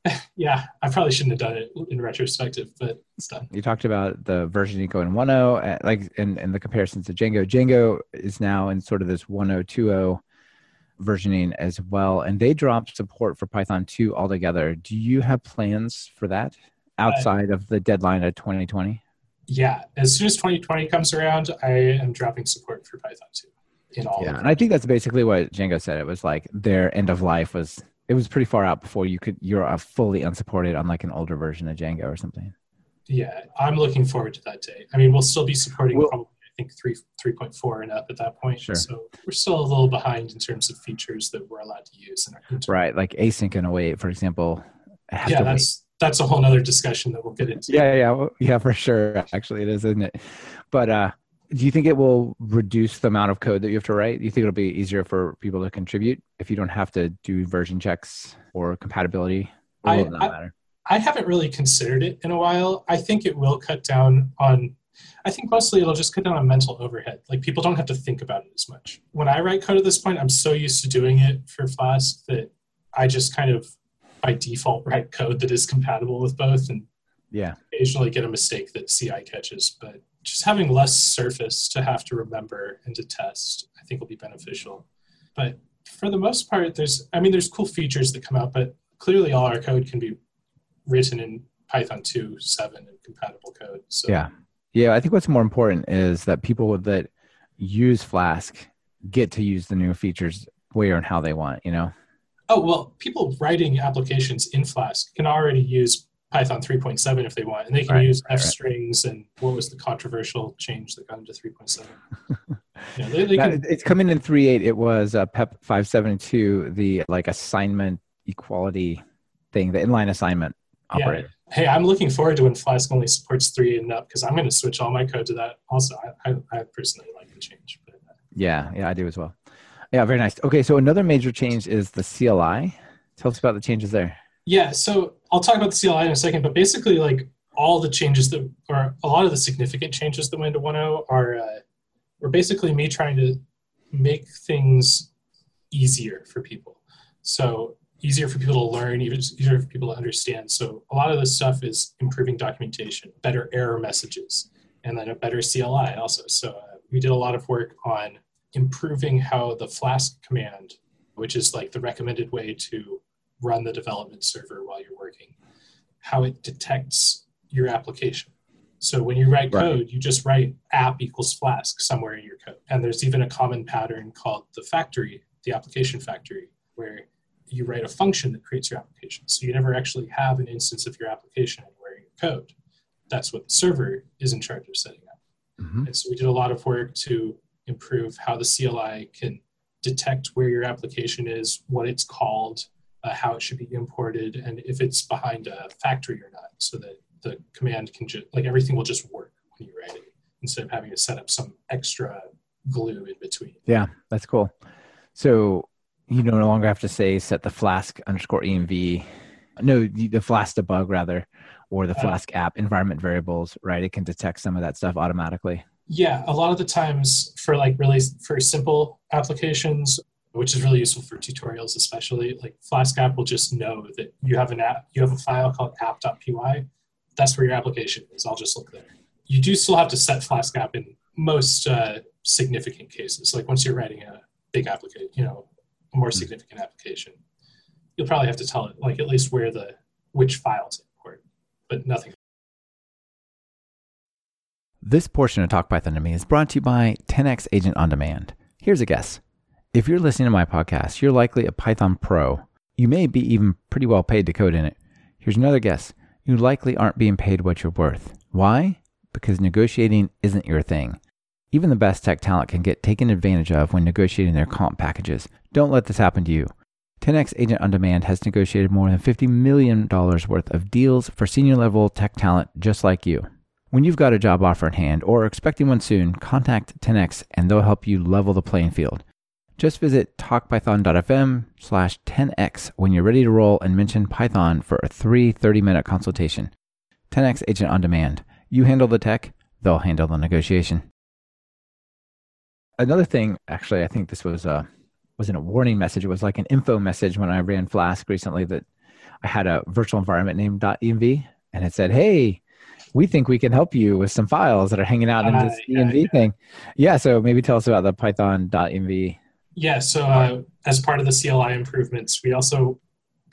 yeah, I probably shouldn't have done it in retrospective, but it's done. You talked about the version you go in 1.0, uh, like in, in the comparison to Django. Django is now in sort of this 1.0, 2.0 versioning as well, and they dropped support for Python 2 altogether. Do you have plans for that outside uh, of the deadline of 2020? Yeah, as soon as 2020 comes around, I am dropping support for Python 2 in all. Yeah, and I think that's basically what Django said. It was like their end of life was it was pretty far out before you could you're a fully unsupported on like an older version of Django or something. Yeah, I'm looking forward to that day. I mean, we'll still be supporting well, probably I think three three point four and up at that point. Sure. So we're still a little behind in terms of features that we're allowed to use in our right, like async and await, for example. Yeah, that's wait. that's a whole other discussion that we'll get into. Yeah, yeah, yeah, yeah, for sure. Actually, it is, isn't it? But uh, do you think it will reduce the amount of code that you have to write? Do you think it'll be easier for people to contribute if you don't have to do version checks or compatibility? Or I, will it not I- matter? I haven't really considered it in a while. I think it will cut down on, I think mostly it'll just cut down on mental overhead. Like people don't have to think about it as much. When I write code at this point, I'm so used to doing it for Flask that I just kind of by default write code that is compatible with both and Yeah. occasionally get a mistake that CI catches. But just having less surface to have to remember and to test, I think will be beneficial. But for the most part, there's, I mean, there's cool features that come out, but clearly all our code can be written in Python 2, 7, and compatible code. So Yeah. Yeah. I think what's more important is that people that use Flask get to use the new features where and how they want, you know? Oh, well, people writing applications in Flask can already use Python 3.7 if they want, and they can Right, use right, F right. strings and what was the controversial change that got into 3.7? yeah, they, they can, it's coming in 3.8. It was uh, PEP 572, the like assignment equality thing, the inline assignment Yeah. operator. hey, I'm looking forward to when Flask only supports 3 and up because I'm going to switch all my code to that. Also, I, I, I personally like the change. But, uh, Yeah, yeah, I do as well. Yeah, very nice. Okay, so another major change is the CLI. Tell us about the changes there. Yeah, so I'll talk about the CLI in a second, but basically, like all the changes that, or a lot of the significant changes that went into 1.0 are, uh, were basically me trying to make things easier for people. So easier for people to learn, easier for people to understand. So a lot of this stuff is improving documentation, better error messages, and then a better CLI also. So uh, we did a lot of work on improving how the Flask command, which is like the recommended way to run the development server while you're working, how it detects your application. So when you write Right. code, you just write app equals Flask somewhere in your code. And there's even a common pattern called the factory, the application factory, where you write a function that creates your application. So you never actually have an instance of your application anywhere in your code. That's what the server is in charge of setting up. Mhm. And so we did a lot of work to improve how the CLI can detect where your application is, what it's called, uh, how it should be imported, and if it's behind a factory or not, so that the command can just, like everything will just work when you write it instead of having to set up some extra glue in between. Yeah, that's cool. So you no longer have to say set the Flask underscore env, no, the Flask debug rather, or the Uh, Flask app environment variables, right? It can detect some of that stuff automatically. Yeah, a lot of the times for like really for simple applications, which is really useful for tutorials, especially like Flask app will just know that you have an app, you have a file called app.py. That's where your application is. I'll just look there. You do still have to set Flask app in most uh, significant cases. Like once you're writing a big application, you know, a more significant application, you'll probably have to tell it like at least where the which files import, but nothing This portion of Talk Python to Me is brought to you by 10x Agent on Demand. Here's a guess. If you're listening to my podcast, you're likely a Python pro. You may be even pretty well paid to code in it. Here's another guess. You likely aren't being paid what you're worth. Why? Because negotiating isn't your thing. Even the best tech talent can get taken advantage of when negotiating their comp packages. Don't let this happen to you. 10x Agent on Demand has negotiated more than $50 million worth of deals for senior level tech talent just like you. When you've got a job offer in hand or are expecting one soon, contact 10x and they'll help you level the playing field. Just visit talkpython.fm slash 10x when you're ready to roll and mention Python for a free 30 minute consultation. 10x Agent on Demand. You handle the tech, they'll handle the negotiation. Another thing, actually, I think this was a wasn't a warning message. It was like an info message when I ran Flask recently that I had a virtual environment named .env, and it said, "Hey, we think we can help you with some files that are hanging out in this ah, yeah, env yeah. thing." Yeah, so maybe tell us about the Python .env. Yeah, so uh, as part of the CLI improvements, we also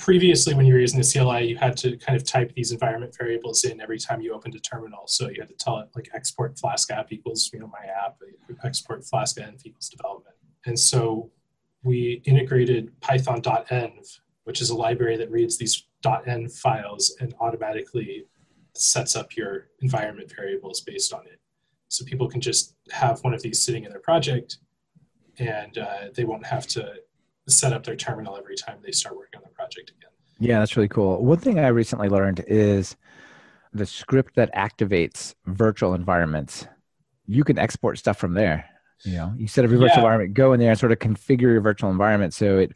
previously, when you were using the CLI, you had to kind of type these environment variables in every time you opened a terminal. So you had to tell it like export Flask app equals you know my app, export Flask env equals development. And so we integrated Python.env, which is a library that reads these .env files and automatically sets up your environment variables based on it. So people can just have one of these sitting in their project and uh, they won't have to set up their terminal every time they start working on the project again. Yeah, that's really cool. One thing I recently learned is the script that activates virtual environments you can export stuff from there. You know, you set up your virtual Yeah. environment, go in there and sort of configure your virtual environment so it,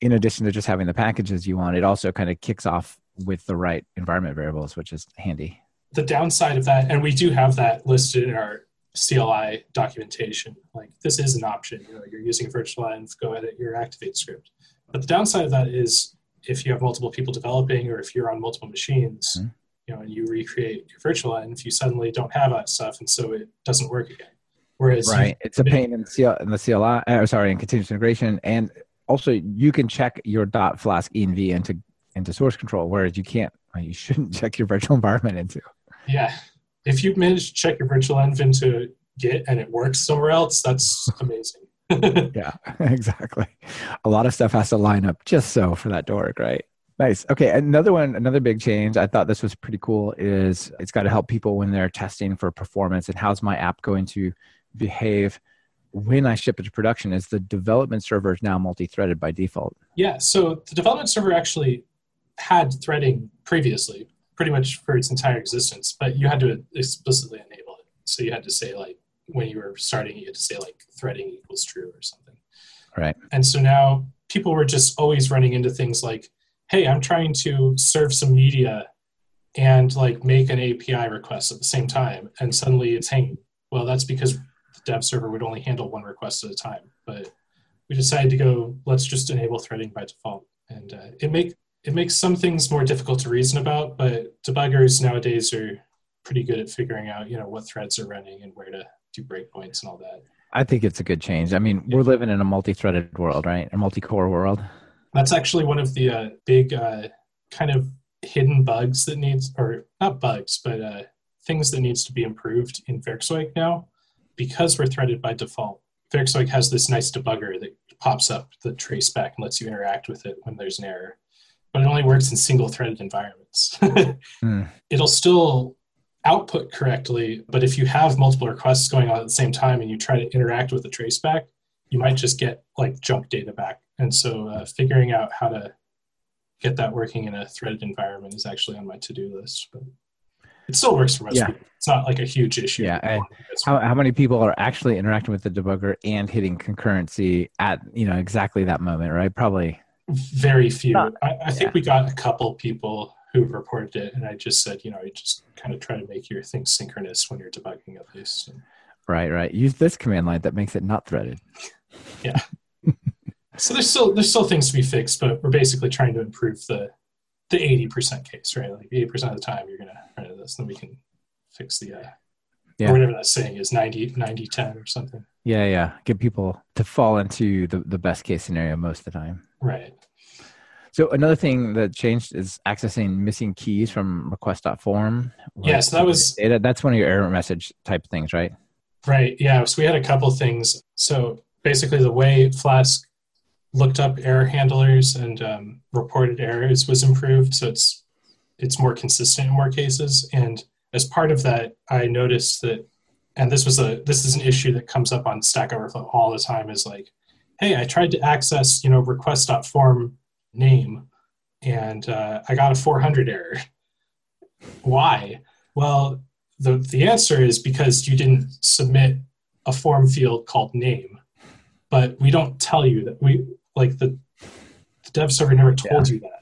in addition to just having the packages you want, it also kind of kicks off with the right environment variables, which is handy. the downside of that, and we do have that listed in our CLI documentation. Like this is an option. You know, you're using virtualenv, go edit your activate script. But the downside of that is if you have multiple people developing, or if you're on multiple machines, Mhm. you know, and you recreate your virtualenv, you suddenly don't have that stuff, and so it doesn't work again. Whereas Right. It's a pain in the, CL, in the CLI, uh, sorry, in continuous integration. And also you can check your dot flask env into, into source control, whereas you can't, you shouldn't check your virtual environment into. yeah, if you manage to check your virtualenv into Git and it works somewhere else, that's amazing. Yeah, exactly. A lot of stuff has to line up just so for that to work, right? Nice. Okay, another one, another big change. I thought this was pretty cool. Is it's got to help people when they're testing for performance and how's my app going to behave when I ship it to production? Is the development server is now multi-threaded by default? Yeah, so the development server actually had threading previously, pretty much for its entire existence, but you had to explicitly enable it. So you had to say like when you were starting, you had to say like threading equals true or something. Right. And so now people were just always running into things like, hey, I'm trying to serve some media and like make an API request at the same time, and suddenly it's hanging. Well, that's because the dev server would only handle one request at a time. But we decided to go, let's just enable threading by default, and uh, it make it makes some things more difficult to reason about. But debuggers nowadays are pretty good at figuring out, you know, what threads are running and where to do breakpoints and all that. I think it's a good change. I mean, we're living in a multi-threaded world, right? A multi-core world. That's actually one of the uh, big uh, kind of hidden bugs that needs, or not bugs, but uh, things that needs to be improved in Werkzeug now, because we're threaded by default. Werkzeug has this nice debugger that pops up the trace back and lets you interact with it when there's an error, but it only works in single-threaded environments. Hmm. It'll still output correctly, but if you have multiple requests going on at the same time and you try to interact with the traceback, you might just get like junk data back. And so uh, figuring out how to get that working in a threaded environment is actually on my to-do list. But it still works for most Yeah. people. It's not like a huge issue. Yeah, I- How, how many people are actually interacting with the debugger and hitting concurrency at you know exactly that moment, right? Probably. Very few. Not- I, I think yeah. we got a couple people who reported it, and I just said, you know, you just kind of try to make your things synchronous when you're debugging at least. And Right, right. Use this command line that makes it not threaded. Yeah. so there's still there's still things to be fixed, but we're basically trying to improve the the eighty percent case, right? Like eighty percent of the time you're gonna run into this, then we can fix the uh, Yeah. or whatever that saying is 90 90 10 or something. Yeah, yeah. Get people to fall into the, the best case scenario most of the time. Right. So another thing that changed is accessing missing keys from request.form. Yeah, so that was- data. That's one of your error message type things, right? Right. Yeah. So we had a couple things. So basically, the way Flask looked up error handlers and um, reported errors was improved. So it's it's more consistent in more cases. And as part of that, I noticed that, and this was a this is an issue that comes up on Stack Overflow all the time. Is like, hey, I tried to access you know request.form name, and uh, I got a 400 error. Why? Well, the, the answer is because you didn't submit a form field called name but we don't tell you that we like the, the dev server never told you that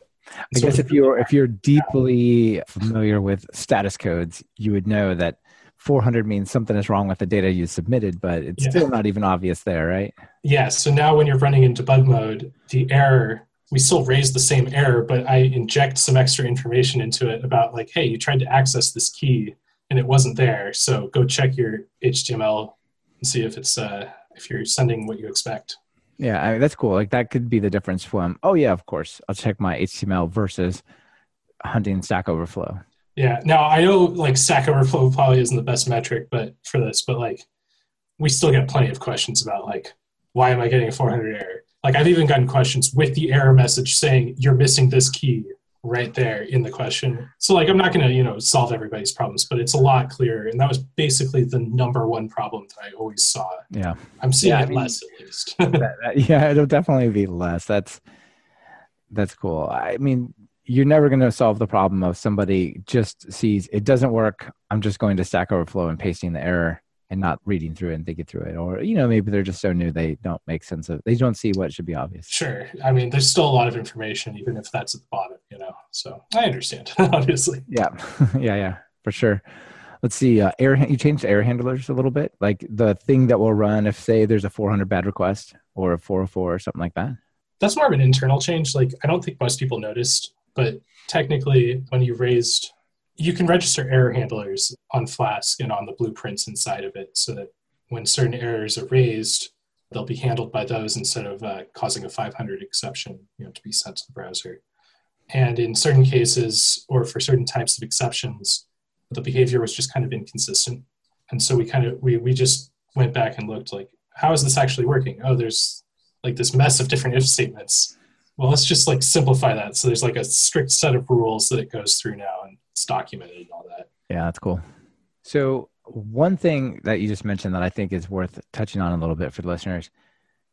I guess if you're if you're deeply familiar with status codes, you would know that 400 means something is wrong with the data you submitted, but it's Yeah. still not even obvious there, right? yeah so now when you're running in debug mode the error we still raise the same error but i inject some extra information into it about like hey you tried to access this key and it wasn't there so go check your html and see if it's uh if you're sending what you expect Yeah, I mean, that's cool. Like that could be the difference from, oh yeah, of course, I'll check my HTML versus hunting Stack Overflow. Yeah. Now I know like Stack Overflow probably isn't the best metric, but for this, but like we still get plenty of questions about like why am I getting a 400 error? Like I've even gotten questions with the error message saying you're missing this key right there in the question. So like I'm not going to you know solve everybody's problems, but it's a lot clearer. And that was basically the number one problem that I always saw. Yeah, I'm seeing Yeah, I mean- less at least. that, that- yeah, it'll definitely be less. That's that's cool. I mean, you're never going to solve the problem of somebody just sees it doesn't work. I'm just going to Stack Overflow and pasting the error and not reading through it and thinking through it or you know maybe they're just so new they don't make sense of they don't see what should be obvious Sure. I mean, there's still a lot of information, even if that's at the bottom, you know. So I understand, obviously. yeah yeah yeah for sure let's see uh, air you changed air handlers a little bit like the thing that will run if say there's a 400 bad request or a 404 or something like that That's more of an internal change. Like, I don't think most people noticed, but technically, when you raised, you can register error handlers on Flask and on the blueprints inside of it so that when certain errors are raised, they'll be handled by those instead of uh, causing a 500 exception you know, to be sent to the browser. And in certain cases, or for certain types of exceptions, the behavior was just kind of inconsistent. And so we kind of we we just went back and looked like, how is this actually working? Oh, there's like this mess of different if statements. Well, let's just like simplify that. So there's like a strict set of rules that it goes through now and it's documented and all that. Yeah, that's cool. So, one thing that you just mentioned that I think is worth touching on a little bit for the listeners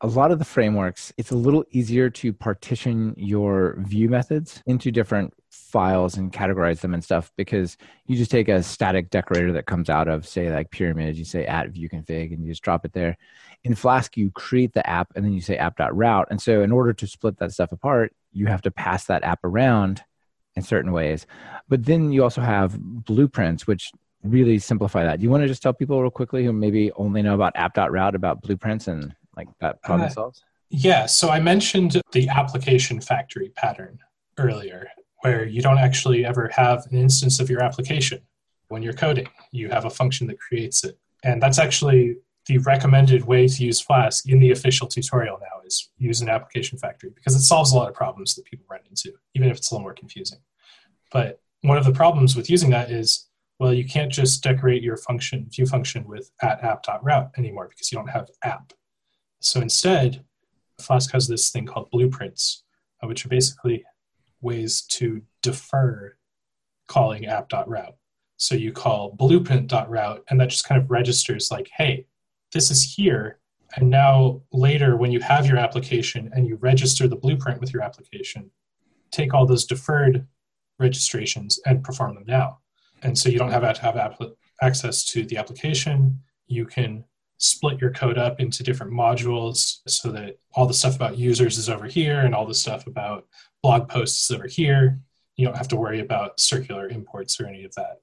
a lot of the frameworks, it's a little easier to partition your view methods into different files and categorize them and stuff because you just take a static decorator that comes out of, say, like pyramid, you say at view config and you just drop it there. In Flask, you create the app and then you say app.route. And so, in order to split that stuff apart, you have to pass that app around in certain ways. But then you also have blueprints, which really simplify that. Do you want to just tell people real quickly who maybe only know about app.route about blueprints and like that problem Uh, solves? Yeah, so I mentioned the application factory pattern earlier, where you don't actually ever have an instance of your application when you're coding. You have a function that creates it. And that's actually the recommended way to use Flask in the official tutorial now is use an application factory because it solves a lot of problems that people run into, even if it's a little more confusing. But one of the problems with using that is, well, you can't just decorate your function, view function with at app.route anymore because you don't have app. So instead, Flask has this thing called blueprints, uh, which are basically ways to defer calling app.route. So you call blueprint.route, and that just kind of registers like, hey, this is here. And now later, when you have your application and you register the blueprint with your application, take all those deferred registrations and perform them now. And so you don't have to have access to the application. You can split your code up into different modules so that all the stuff about users is over here and all the stuff about blog posts is over here. You don't have to worry about circular imports or any of that.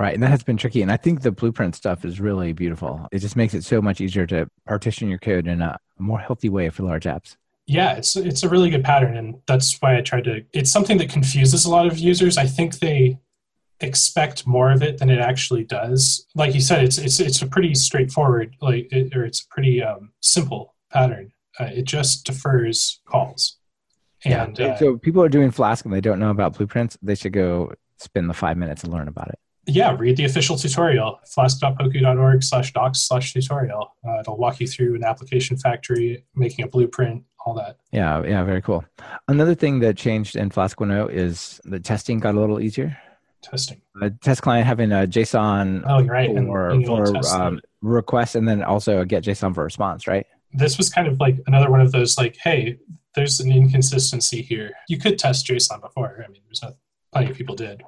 Right. And that has been tricky. And I think the blueprint stuff is really beautiful. It just makes it so much easier to partition your code in a more healthy way for large apps. Yeah, it's it's a really good pattern, and that's why I tried to. It's something that confuses a lot of users. I think they expect more of it than it actually does. Like you said, it's it's it's a pretty straightforward, like it, or it's a pretty um, simple pattern. Uh, it just defers calls. And yeah. uh, so people are doing Flask and they don't know about blueprints. They should go spend the five minutes and learn about it. Yeah, read the official tutorial, flask.pocoo.org slash docs slash tutorial. Uh, it'll walk you through an application factory, making a blueprint, all that. Yeah, yeah, very cool. Another thing that changed in Flask 1.0 is the testing got a little easier. Testing. A test client having a JSON Oh, you're right. For, able for um, request and then also a get JSON for response, right? this was kind of like another one of those like, hey, there's an inconsistency here. You could test JSON before. I mean, there's not plenty of people did,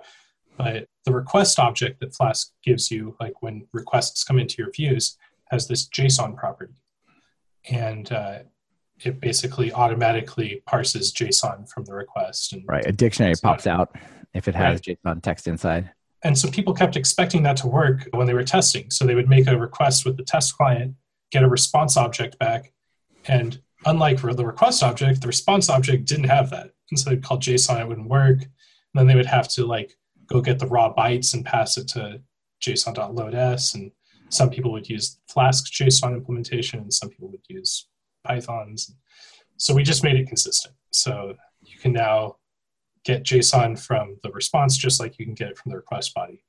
but the request object that Flask gives you, like when requests come into your views, has this JSON property, and uh, it basically automatically parses JSON from the request. And Right. A dictionary pops out if it has JSON text inside. And so people kept expecting that to work when they were testing. So they would make a request with the test client, get a response object back, and unlike for the request object, the response object didn't have that. And so they'd call JSON, it wouldn't work. And then they would have to like go get the raw bytes and pass it to JSON.loads. And some people would use Flask JSON implementation, and some people would use Pythons. So we just made it consistent. So you can now get JSON from the response just like you can get it from the request body.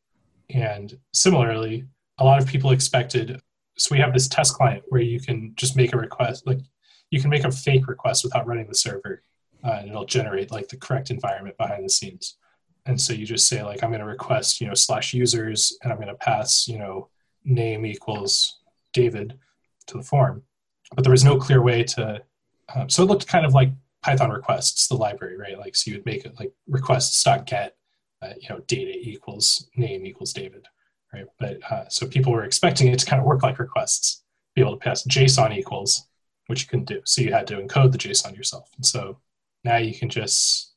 And similarly, a lot of people expected so we have this test client where you can just make a request like you can make a fake request without running the server uh, and it'll generate like the correct environment behind the scenes and so you just say like i'm going to request you know slash users and i'm going to pass you know name equals david to the form but there was no clear way to um, so it looked kind of like python requests the library right like so you would make it like requests.get uh, you know data equals name equals david right? But uh, so people were expecting it to kind of work like requests, be able to pass JSON equals, which you couldn't do. So you had to encode the JSON yourself. And so now you can just,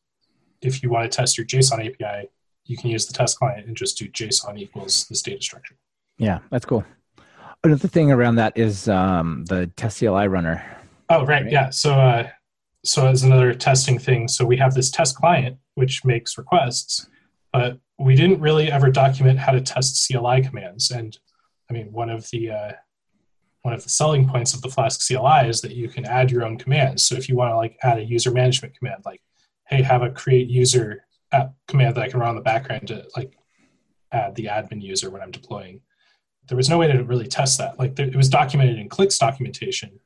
if you want to test your JSON API, you can use the test client and just do JSON equals this data structure. Yeah, that's cool. Another thing around that is um, the test CLI runner. Oh, right. right? Yeah. So, uh, so as another testing thing, so we have this test client which makes requests, but we didn't really ever document how to test CLI commands. And I mean, one of the uh, one of the selling points of the Flask CLI is that you can add your own commands. So if you want to like add a user management command, like, hey, have a create user app command that I can run on the background to like add the admin user when I'm deploying. There was no way to really test that. Like there, it was documented in Click's documentation,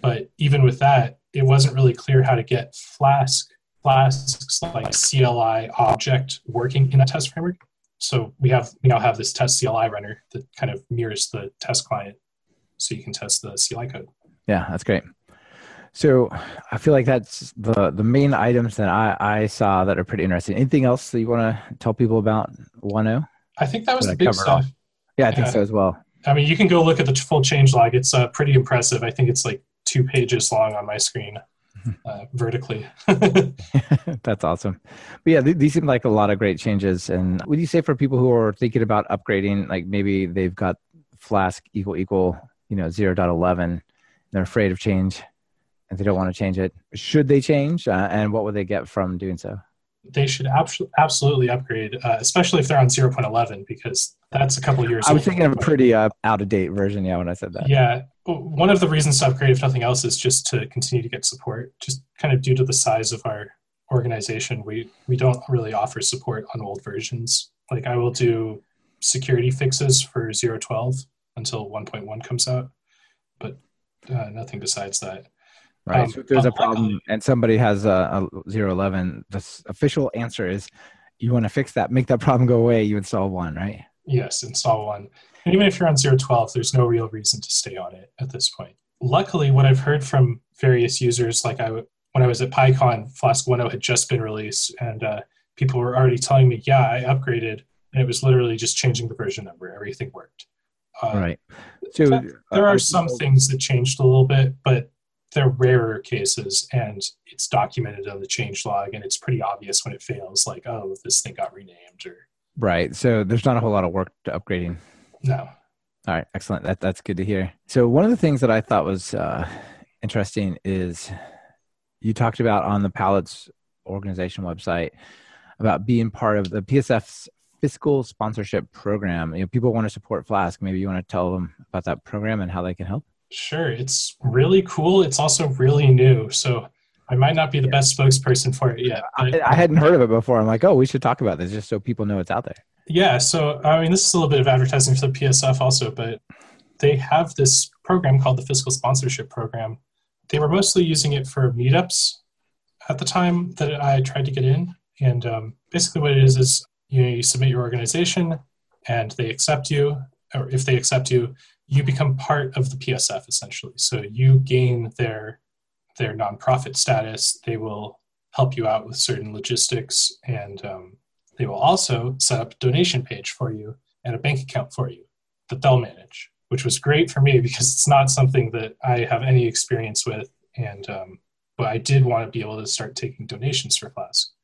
but even with that, it wasn't really clear how to get Flask Flask's like CLI object working in a test framework. So we have we now have this test CLI runner that kind of mirrors the test client so you can test the CLI code. Yeah, that's great. So I feel like that's the the main items that I, I saw that are pretty interesting. Anything else that you want to tell people about 1.0? I think that was the big stuff. Yeah, I think so as well. I mean, you can go look at the full change log. It's uh, pretty impressive. I think it's like two pages long on my screen. Uh, vertically. That's awesome. But yeah, th- these seem like a lot of great changes. And would you say for people who are thinking about upgrading, like maybe they've got Flask equal equal you know 0.11 they're afraid of change and they don't want to change it should they change uh, and what would they get from doing so? They should ab- absolutely upgrade uh, especially if they're on 0.11 because that's a couple years i was thinking of a pretty uh, out of date version yeah when i said that. Yeah. One of the reasons to upgrade if nothing else is just to continue to get support just kind of due to the size of our organization we we don't really offer support on old versions. Like i will do security fixes for 0.12 until 1.1 comes out, but uh, nothing besides that. Right. Um, so if there's a problem and somebody has a, a 011, the official answer is you want to fix that, make that problem go away, you install one, right? Yes, install one. And even if you're on 012, there's no real reason to stay on it at this point. Luckily, what I've heard from various users, like I when I was at PyCon, Flask 1.0 had just been released, and uh, people were already telling me, "Yeah, I upgraded," and it was literally just changing the version number. Everything worked. Uh, right. So there are some things that changed a little bit, but they're rarer cases, and it's documented on the change log, and it's pretty obvious when it fails. Like, oh, this thing got renamed, or right. So there's not a whole lot of work to upgrading. No. All right, excellent. That that's good to hear. So one of the things that I thought was uh, interesting is you talked about on the Pallets organization website about being part of the PSF's fiscal sponsorship program. You know, people want to support Flask. Maybe you want to tell them about that program and how they can help. Sure, it's really cool. It's also really new, so I might not be the best spokesperson for it yet. I, I, hadn't heard of it before. I'm like, oh, we should talk about this just so people know it's out there. Yeah, so I mean, this is a little bit of advertising for the PSF also, but they have this program called the Fiscal Sponsorship Program. They were mostly using it for meetups at the time that I tried to get in, and um, basically what it is is you, know, you submit your organization and they accept you, or if they accept you, you become part of the PSF essentially. So you gain their their nonprofit status. They will help you out with certain logistics, and um, they will also set up a donation page for you and a bank account for you that they'll manage. Which was great for me because it's not something that I have any experience with, and um, but I did want to be able to start taking donations for Flask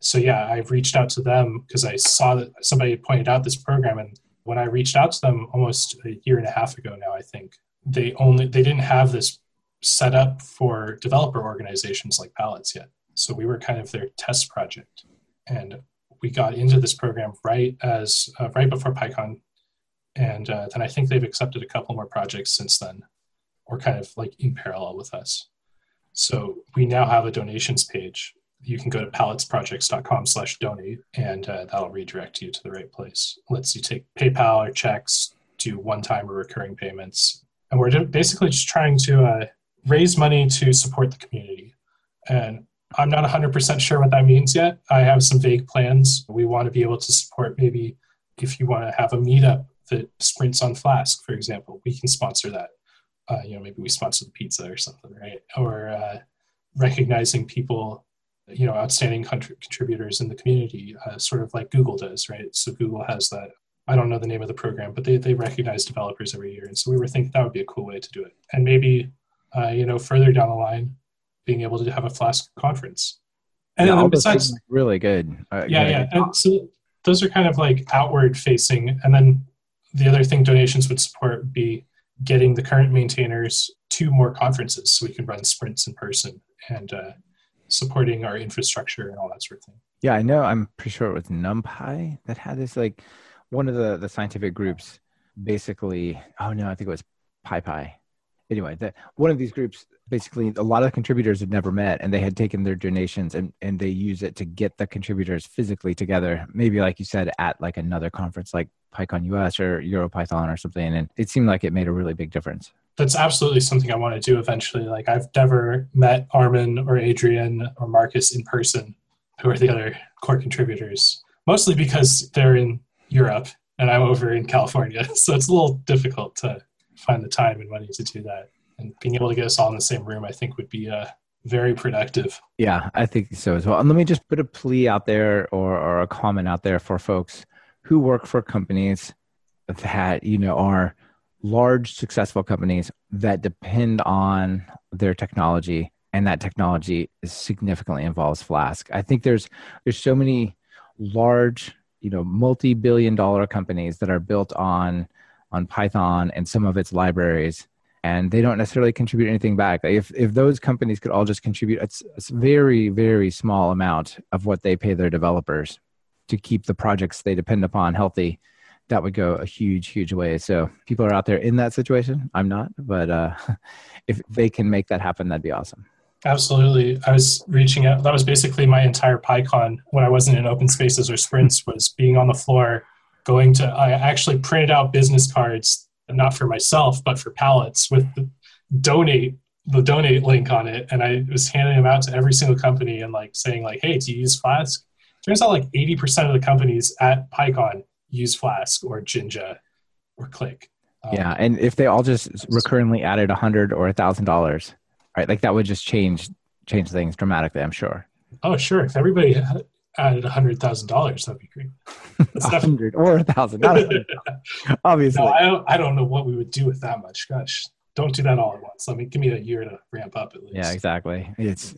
so yeah, I've reached out to them because I saw that somebody pointed out this program, and when I reached out to them almost a year and a half ago now, I think they only they didn't have this set up for developer organizations like Pallets yet. So we were kind of their test project, and we got into this program right as uh, right before PyCon, and uh, then I think they've accepted a couple more projects since then, or kind of like in parallel with us. So we now have a donations page you can go to palletsprojects.com slash donate and uh, that'll redirect you to the right place. Lets you take paypal or checks do one-time or recurring payments. And we're basically just trying to uh, raise money to support the community. And i'm not 100% sure what that means yet. I have some vague plans. We want to be able to support maybe if you want to have a meetup that sprints on flask for example we can sponsor that. Uh, you know maybe we sponsor the pizza or something right? Or uh, recognizing people you know outstanding contributors in the community, uh, sort of like Google does, right? So Google has that I don't know the name of the program, but they, they recognize developers every year. And so we were thinking that would be a cool way to do it. And maybe, uh, you know, further down the line, being able to have a Flask conference. And yeah, besides, those things are really good. Uh, yeah, yeah. And so those are kind of like outward facing. And then the other thing donations would support would be getting the current maintainers to more conferences so we can run sprints in person and uh, supporting our infrastructure and all that sort of thing. Yeah, I know. I'm pretty sure it was NumPy that had this. Like one of the the scientific groups, basically. Oh no, I think it was PyPy. Anyway, one of these groups basically a lot of contributors had never met and they had taken their donations and, and they use it to get the contributors physically together maybe like you said at like another conference like pycon us or europython or something and it seemed like it made a really big difference. That's absolutely something i want to do eventually like i've never met armin or adrian or marcus in person who are the other core contributors mostly because they're in europe and i'm over in california so it's a little difficult to find the time and money to do that and being able to get us all in the same room, I think would be uh, very productive. Yeah, I think so as well. And let me just put a plea out there or, or a comment out there for folks who work for companies that, you know, are large successful companies that depend on their technology and that technology significantly involves flask i think there's there's so many large you know multi-billion dollar companies that are built on on python and some of its libraries and they don't necessarily contribute anything back. If if those companies could all just contribute a, very very small amount of what they pay their developers to keep the projects they depend upon healthy, that would go a huge huge way. So people are out there in that situation. I'm not, but uh, if they can make that happen, that'd be awesome. Absolutely. I was reaching out. That was basically my entire PyCon when I wasn't in open spaces or sprints was being on the floor, going to, I actually printed out business cards not for myself, but for pallets with the donate the donate link on it. And I was handing them out to every single company and like saying like, hey, do you use Flask? Turns out like 80% of the companies at PyCon use Flask or Jinja or click Um, yeah, and if they all just recurrently added a hundred or a thousand dollars, right? Like that would just change change things dramatically. I'm sure. Oh, sure. If everybody added a hundred thousand dollars, that'd be great. A hundred or a thousand, obviously. No, I don't. I don't know what we would do with that much. Gosh, don't do that all at once. Let me give me a year to ramp up at least. Yeah, exactly. It's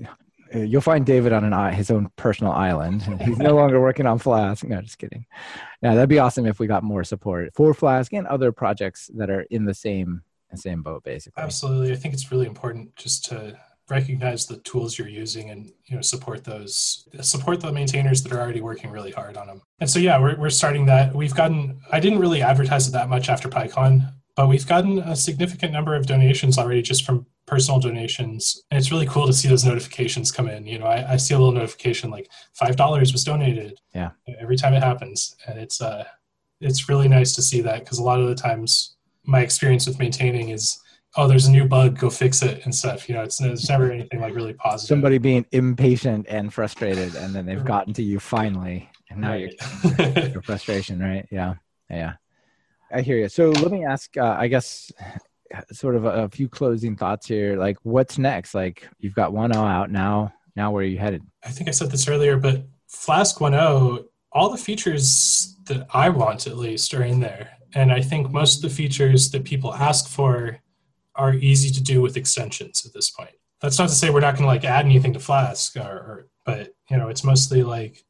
uh, you'll find David on an his own personal island. He's no longer working on Flask. No, just kidding. Yeah, that'd be awesome if we got more support for Flask and other projects that are in the same same boat, basically. Absolutely, I think it's really important just to recognize the tools you're using and you know support those support the maintainers that are already working really hard on them and so yeah we're, we're starting that. We've gotten i didn't really advertise it that much after pycon but we've gotten a significant number of donations already just from personal donations. And it's really cool to see those notifications come in. You know i, I see a little notification like five dollars was donated yeah. every time it happens. And it's uh it's really nice to see that because a lot of the times my experience with maintaining is oh, there's a new bug, go fix it and stuff. You know, it's, it's never anything like really positive. Somebody being impatient and frustrated, and then they've gotten to you finally, and now right. you're your frustration, right? Yeah, yeah. I hear you. So let me ask. Uh, I guess sort of a, a, few closing thoughts here. Like, what's next? Like, you've got 1.0 out now. Now, where are you headed? I think I said this earlier, but Flask 1.0, all the features that I want at least are in there. And I think most of the features that people ask for are easy to do with extensions at this point. That's not to say we're not going to like add anything to Flask, or, or, but you know, it's mostly like,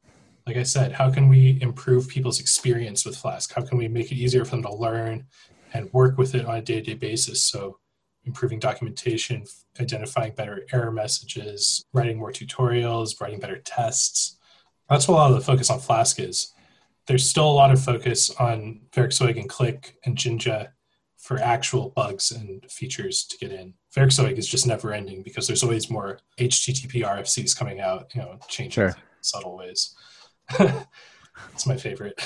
like I said, how can we improve people's experience with Flask? How can we make it easier for them to learn and work with it on a day-to-day basis? So, improving documentation, identifying better error messages, writing more tutorials, writing better tests. That's what a lot of the focus on Flask is. There's still a lot of focus on Werkzeug and Click and Jinja for actual bugs and features to get in. Werkzeug is just never ending because there's always more HTTP RFCs coming out, you know, changing sure. subtle ways. it's my favorite.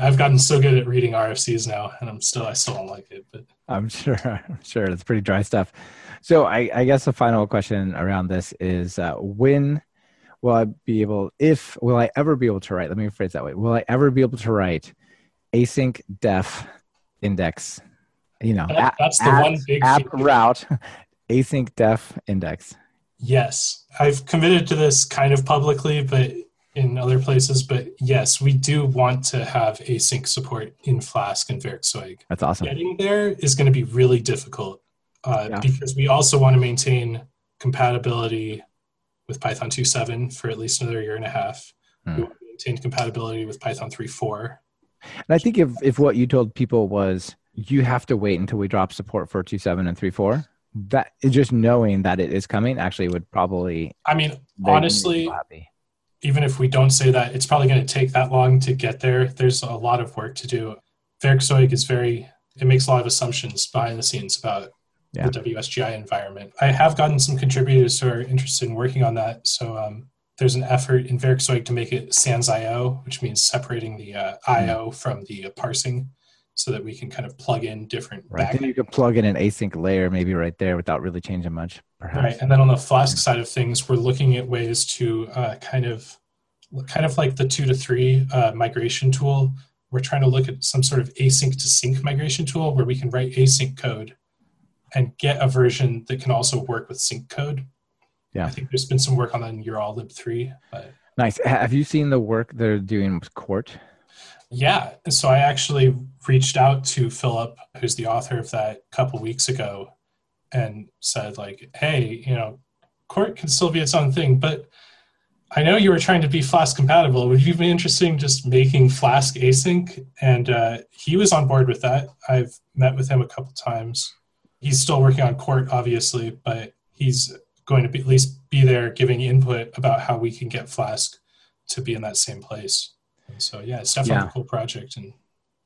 I've gotten so good at reading RFCs now, and I'm still I still don't like it. But I'm sure I'm sure it's pretty dry stuff. So I, I guess the final question around this is uh, when will I be able? If will I ever be able to write? Let me rephrase that way. Will I ever be able to write async def index you know, that, that's the one big app route, async def index. Yes, I've committed to this kind of publicly, but in other places, but yes, we do want to have async support in Flask and Werkzeug. That's awesome. Getting there is going to be really difficult uh, Yeah. because we also want to maintain compatibility with Python 2.7 for at least another year and a half. Hmm. We want to maintain compatibility with Python 3.4. And I think if, if what you told people was you have to wait until we drop support for 2.7 and 3.4, that just knowing that it is coming actually would probably I mean, honestly, even if we don't say that, it's probably going to take that long to get there. There's a lot of work to do. Werkzeug is very, it makes a lot of assumptions behind the scenes about Yeah. the WSGI environment. I have gotten some contributors who are interested in working on that. So um, there's an effort in Werkzeug to make it sans IO, which means separating the uh, IO from the uh, parsing so that we can kind of plug in different Right. back Then you could plug in an async layer maybe right there without really changing much, perhaps. Right, and then on the Flask side of things, we're looking at ways to uh, kind of, kind of like the two to three uh, migration tool. We're trying to look at some sort of async to sync migration tool where we can write async code and get a version that can also work with sync code. Yeah. I think there's been some work on that in urllib three, but Nice. Have you seen the work they're doing with Quart? Yeah. So I actually reached out to Philip, who's the author of that, a couple weeks ago, and said like, "Hey, you know, Quart can still be its own thing, but I know you were trying to be Flask compatible. Would you be interested in just making Flask async?" And uh, he was on board with that. I've met with him a couple times. He's still working on Quart, obviously, but he's going to be, at least be there giving input about how we can get Flask to be in that same place. So, yeah, it's definitely Yeah. a cool project and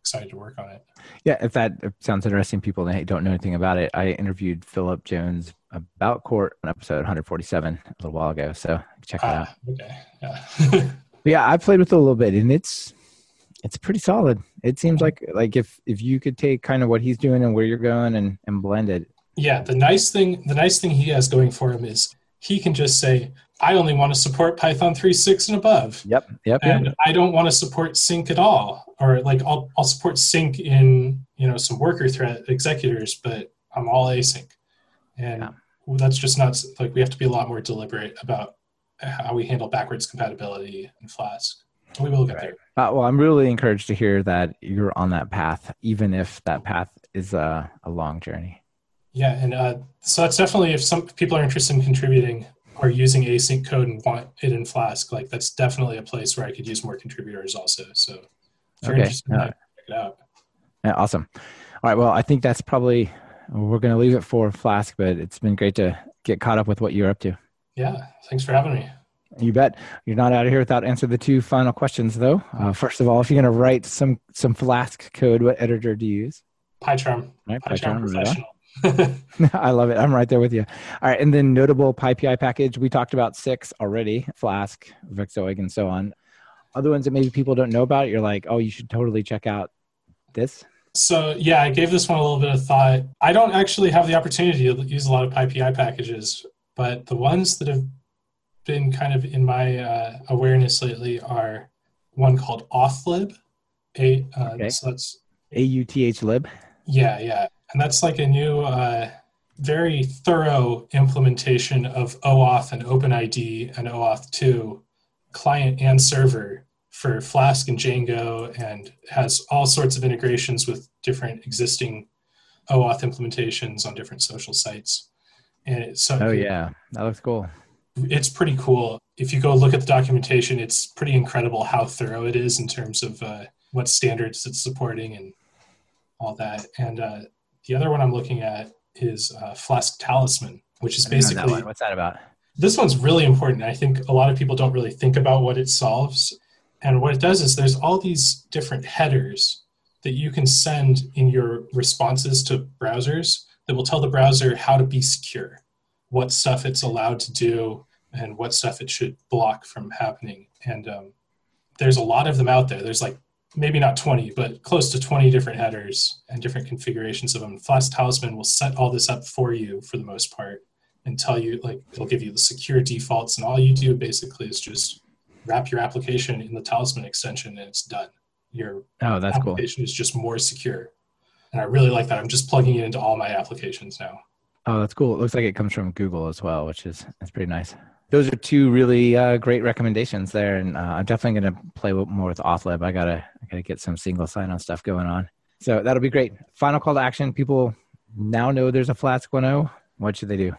excited to work on it. Yeah, if that sounds interesting, people that don't know anything about it, I interviewed Philip Jones about Quart on episode 147 a little while ago. So check it out. Ah, okay, yeah. Yeah, I played with it a little bit, and it's it's pretty solid. It seems like like if if you could take kind of what he's doing and where you're going and and blend it. yeah, the nice thing the nice thing he has going for him is he can just say, I only want to support Python 3.6 and above. Yep, yep, yep. and I don't want to support sync at all, or like I'll I'll support sync in you know some worker thread executors, but I'm all async, and Yeah. that's just not like we have to be a lot more deliberate about how we handle backwards compatibility in Flask. We will get Right. there. Uh, well, I'm really encouraged to hear that you're on that path, even if that path is a, a long journey. Yeah, and uh, so that's definitely if some people are interested in contributing or using async code and want it in Flask, like that's definitely a place where I could use more contributors also. So Okay, in that, check it out. Yeah, awesome. All right. Well, I think that's probably we're going to leave it for Flask, but it's been great to get caught up with what you're up to. Yeah, thanks for having me. You bet. You're not out of here without answering the two final questions, though. Uh, first of all, if you're going to write some some Flask code, what editor do you use? PyCharm. Right, PyCharm PyCharm, right professional. I love it. I'm right there with you. All right, and then notable PyPI package. We talked about six already: Flask, Werkzeug, and so on. Other ones that maybe people don't know about. You're like, oh, you should totally check out this. so yeah, I gave this one a little bit of thought. I don't actually have the opportunity to use a lot of PyPI packages, but the ones that have been kind of in my uh, awareness lately are one called Authlib. A, uh, Okay. So that's A U T H lib. Yeah, yeah. And that's like a new, uh, very thorough implementation of OAuth and OpenID and OAuth 2 client and server for Flask and Django and has all sorts of integrations with different existing OAuth implementations on different social sites. And so Oh yeah, that looks cool. it's pretty cool. If you go look at the documentation, it's pretty incredible how thorough it is in terms of uh, what standards it's supporting and all that. And uh, the other one I'm looking at is uh, Flask Talisman, which is I that basically. What's that about? this one's really important. I think a lot of people don't really think about what it solves. And what it does is there's all these different headers that you can send in your responses to browsers that will tell the browser how to be secure, what stuff it's allowed to do, and what stuff it should block from happening. And um, there's a lot of them out there. There's like maybe not 20, but close to 20 different headers and different configurations of them. Flask Talisman will set all this up for you for the most part and tell you like it'll give you the secure defaults and all you do basically is just wrap your application in the talisman extension and it's done your Oh, that's cool. application is just more secure and i really like that i'm just plugging it into all my applications now Oh, that's cool. It looks like it comes from Google as well, which is that's pretty nice. Those are two really uh, great recommendations there, and uh, I'm definitely going to play more with AuthLib. I gotta I gotta get some single sign-on stuff going on. So that'll be great. Final call to action: people now know there's a Flask 1.0. What should they do?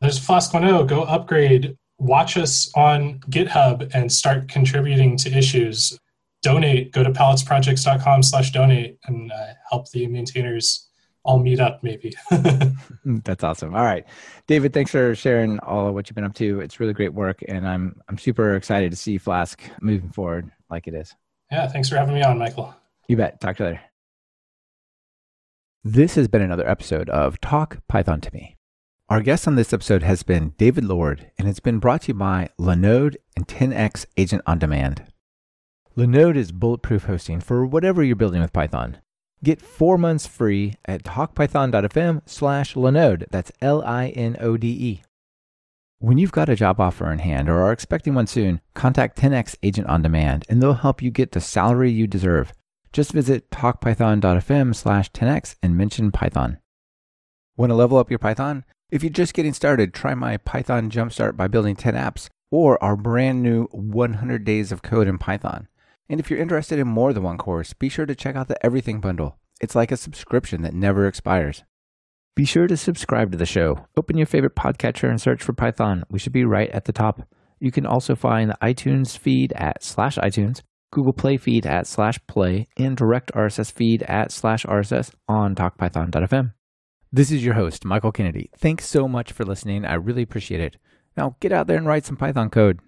There's Flask 1.0. Go upgrade. Watch us on GitHub and start contributing to issues. Donate. Go to palletsprojects.com/donate and uh, help the maintainers all meet up maybe. That's awesome. All right. David, thanks for sharing all of what you've been up to. It's really great work and I'm I'm super excited to see Flask moving forward like it is. Yeah, thanks for having me on, Michael. You bet. Talk to you later. This has been another episode of Talk Python to Me. Our guest on this episode has been David Lord, and it's been brought to you by Linode and 10x Agent on Demand. Linode is bulletproof hosting for whatever you're building with Python. Get four months free at talkpython.fm slash Linode. That's L I N O D E. When you've got a job offer in hand or are expecting one soon, contact 10x Agent on Demand and they'll help you get the salary you deserve. Just visit talkpython.fm slash 10x and mention Python. Want to level up your Python? If you're just getting started, try my Python Jumpstart by building 10 apps or our brand new 100 days of code in Python. And if you're interested in more than one course, be sure to check out the Everything Bundle. It's like a subscription that never expires. Be sure to subscribe to the show. Open your favorite podcatcher and search for Python. We should be right at the top. You can also find the iTunes feed at slash iTunes, Google Play feed at slash play, and direct RSS feed at slash RSS on talkpython.fm. This is your host, Michael Kennedy. Thanks so much for listening. I really appreciate it. Now get out there and write some Python code.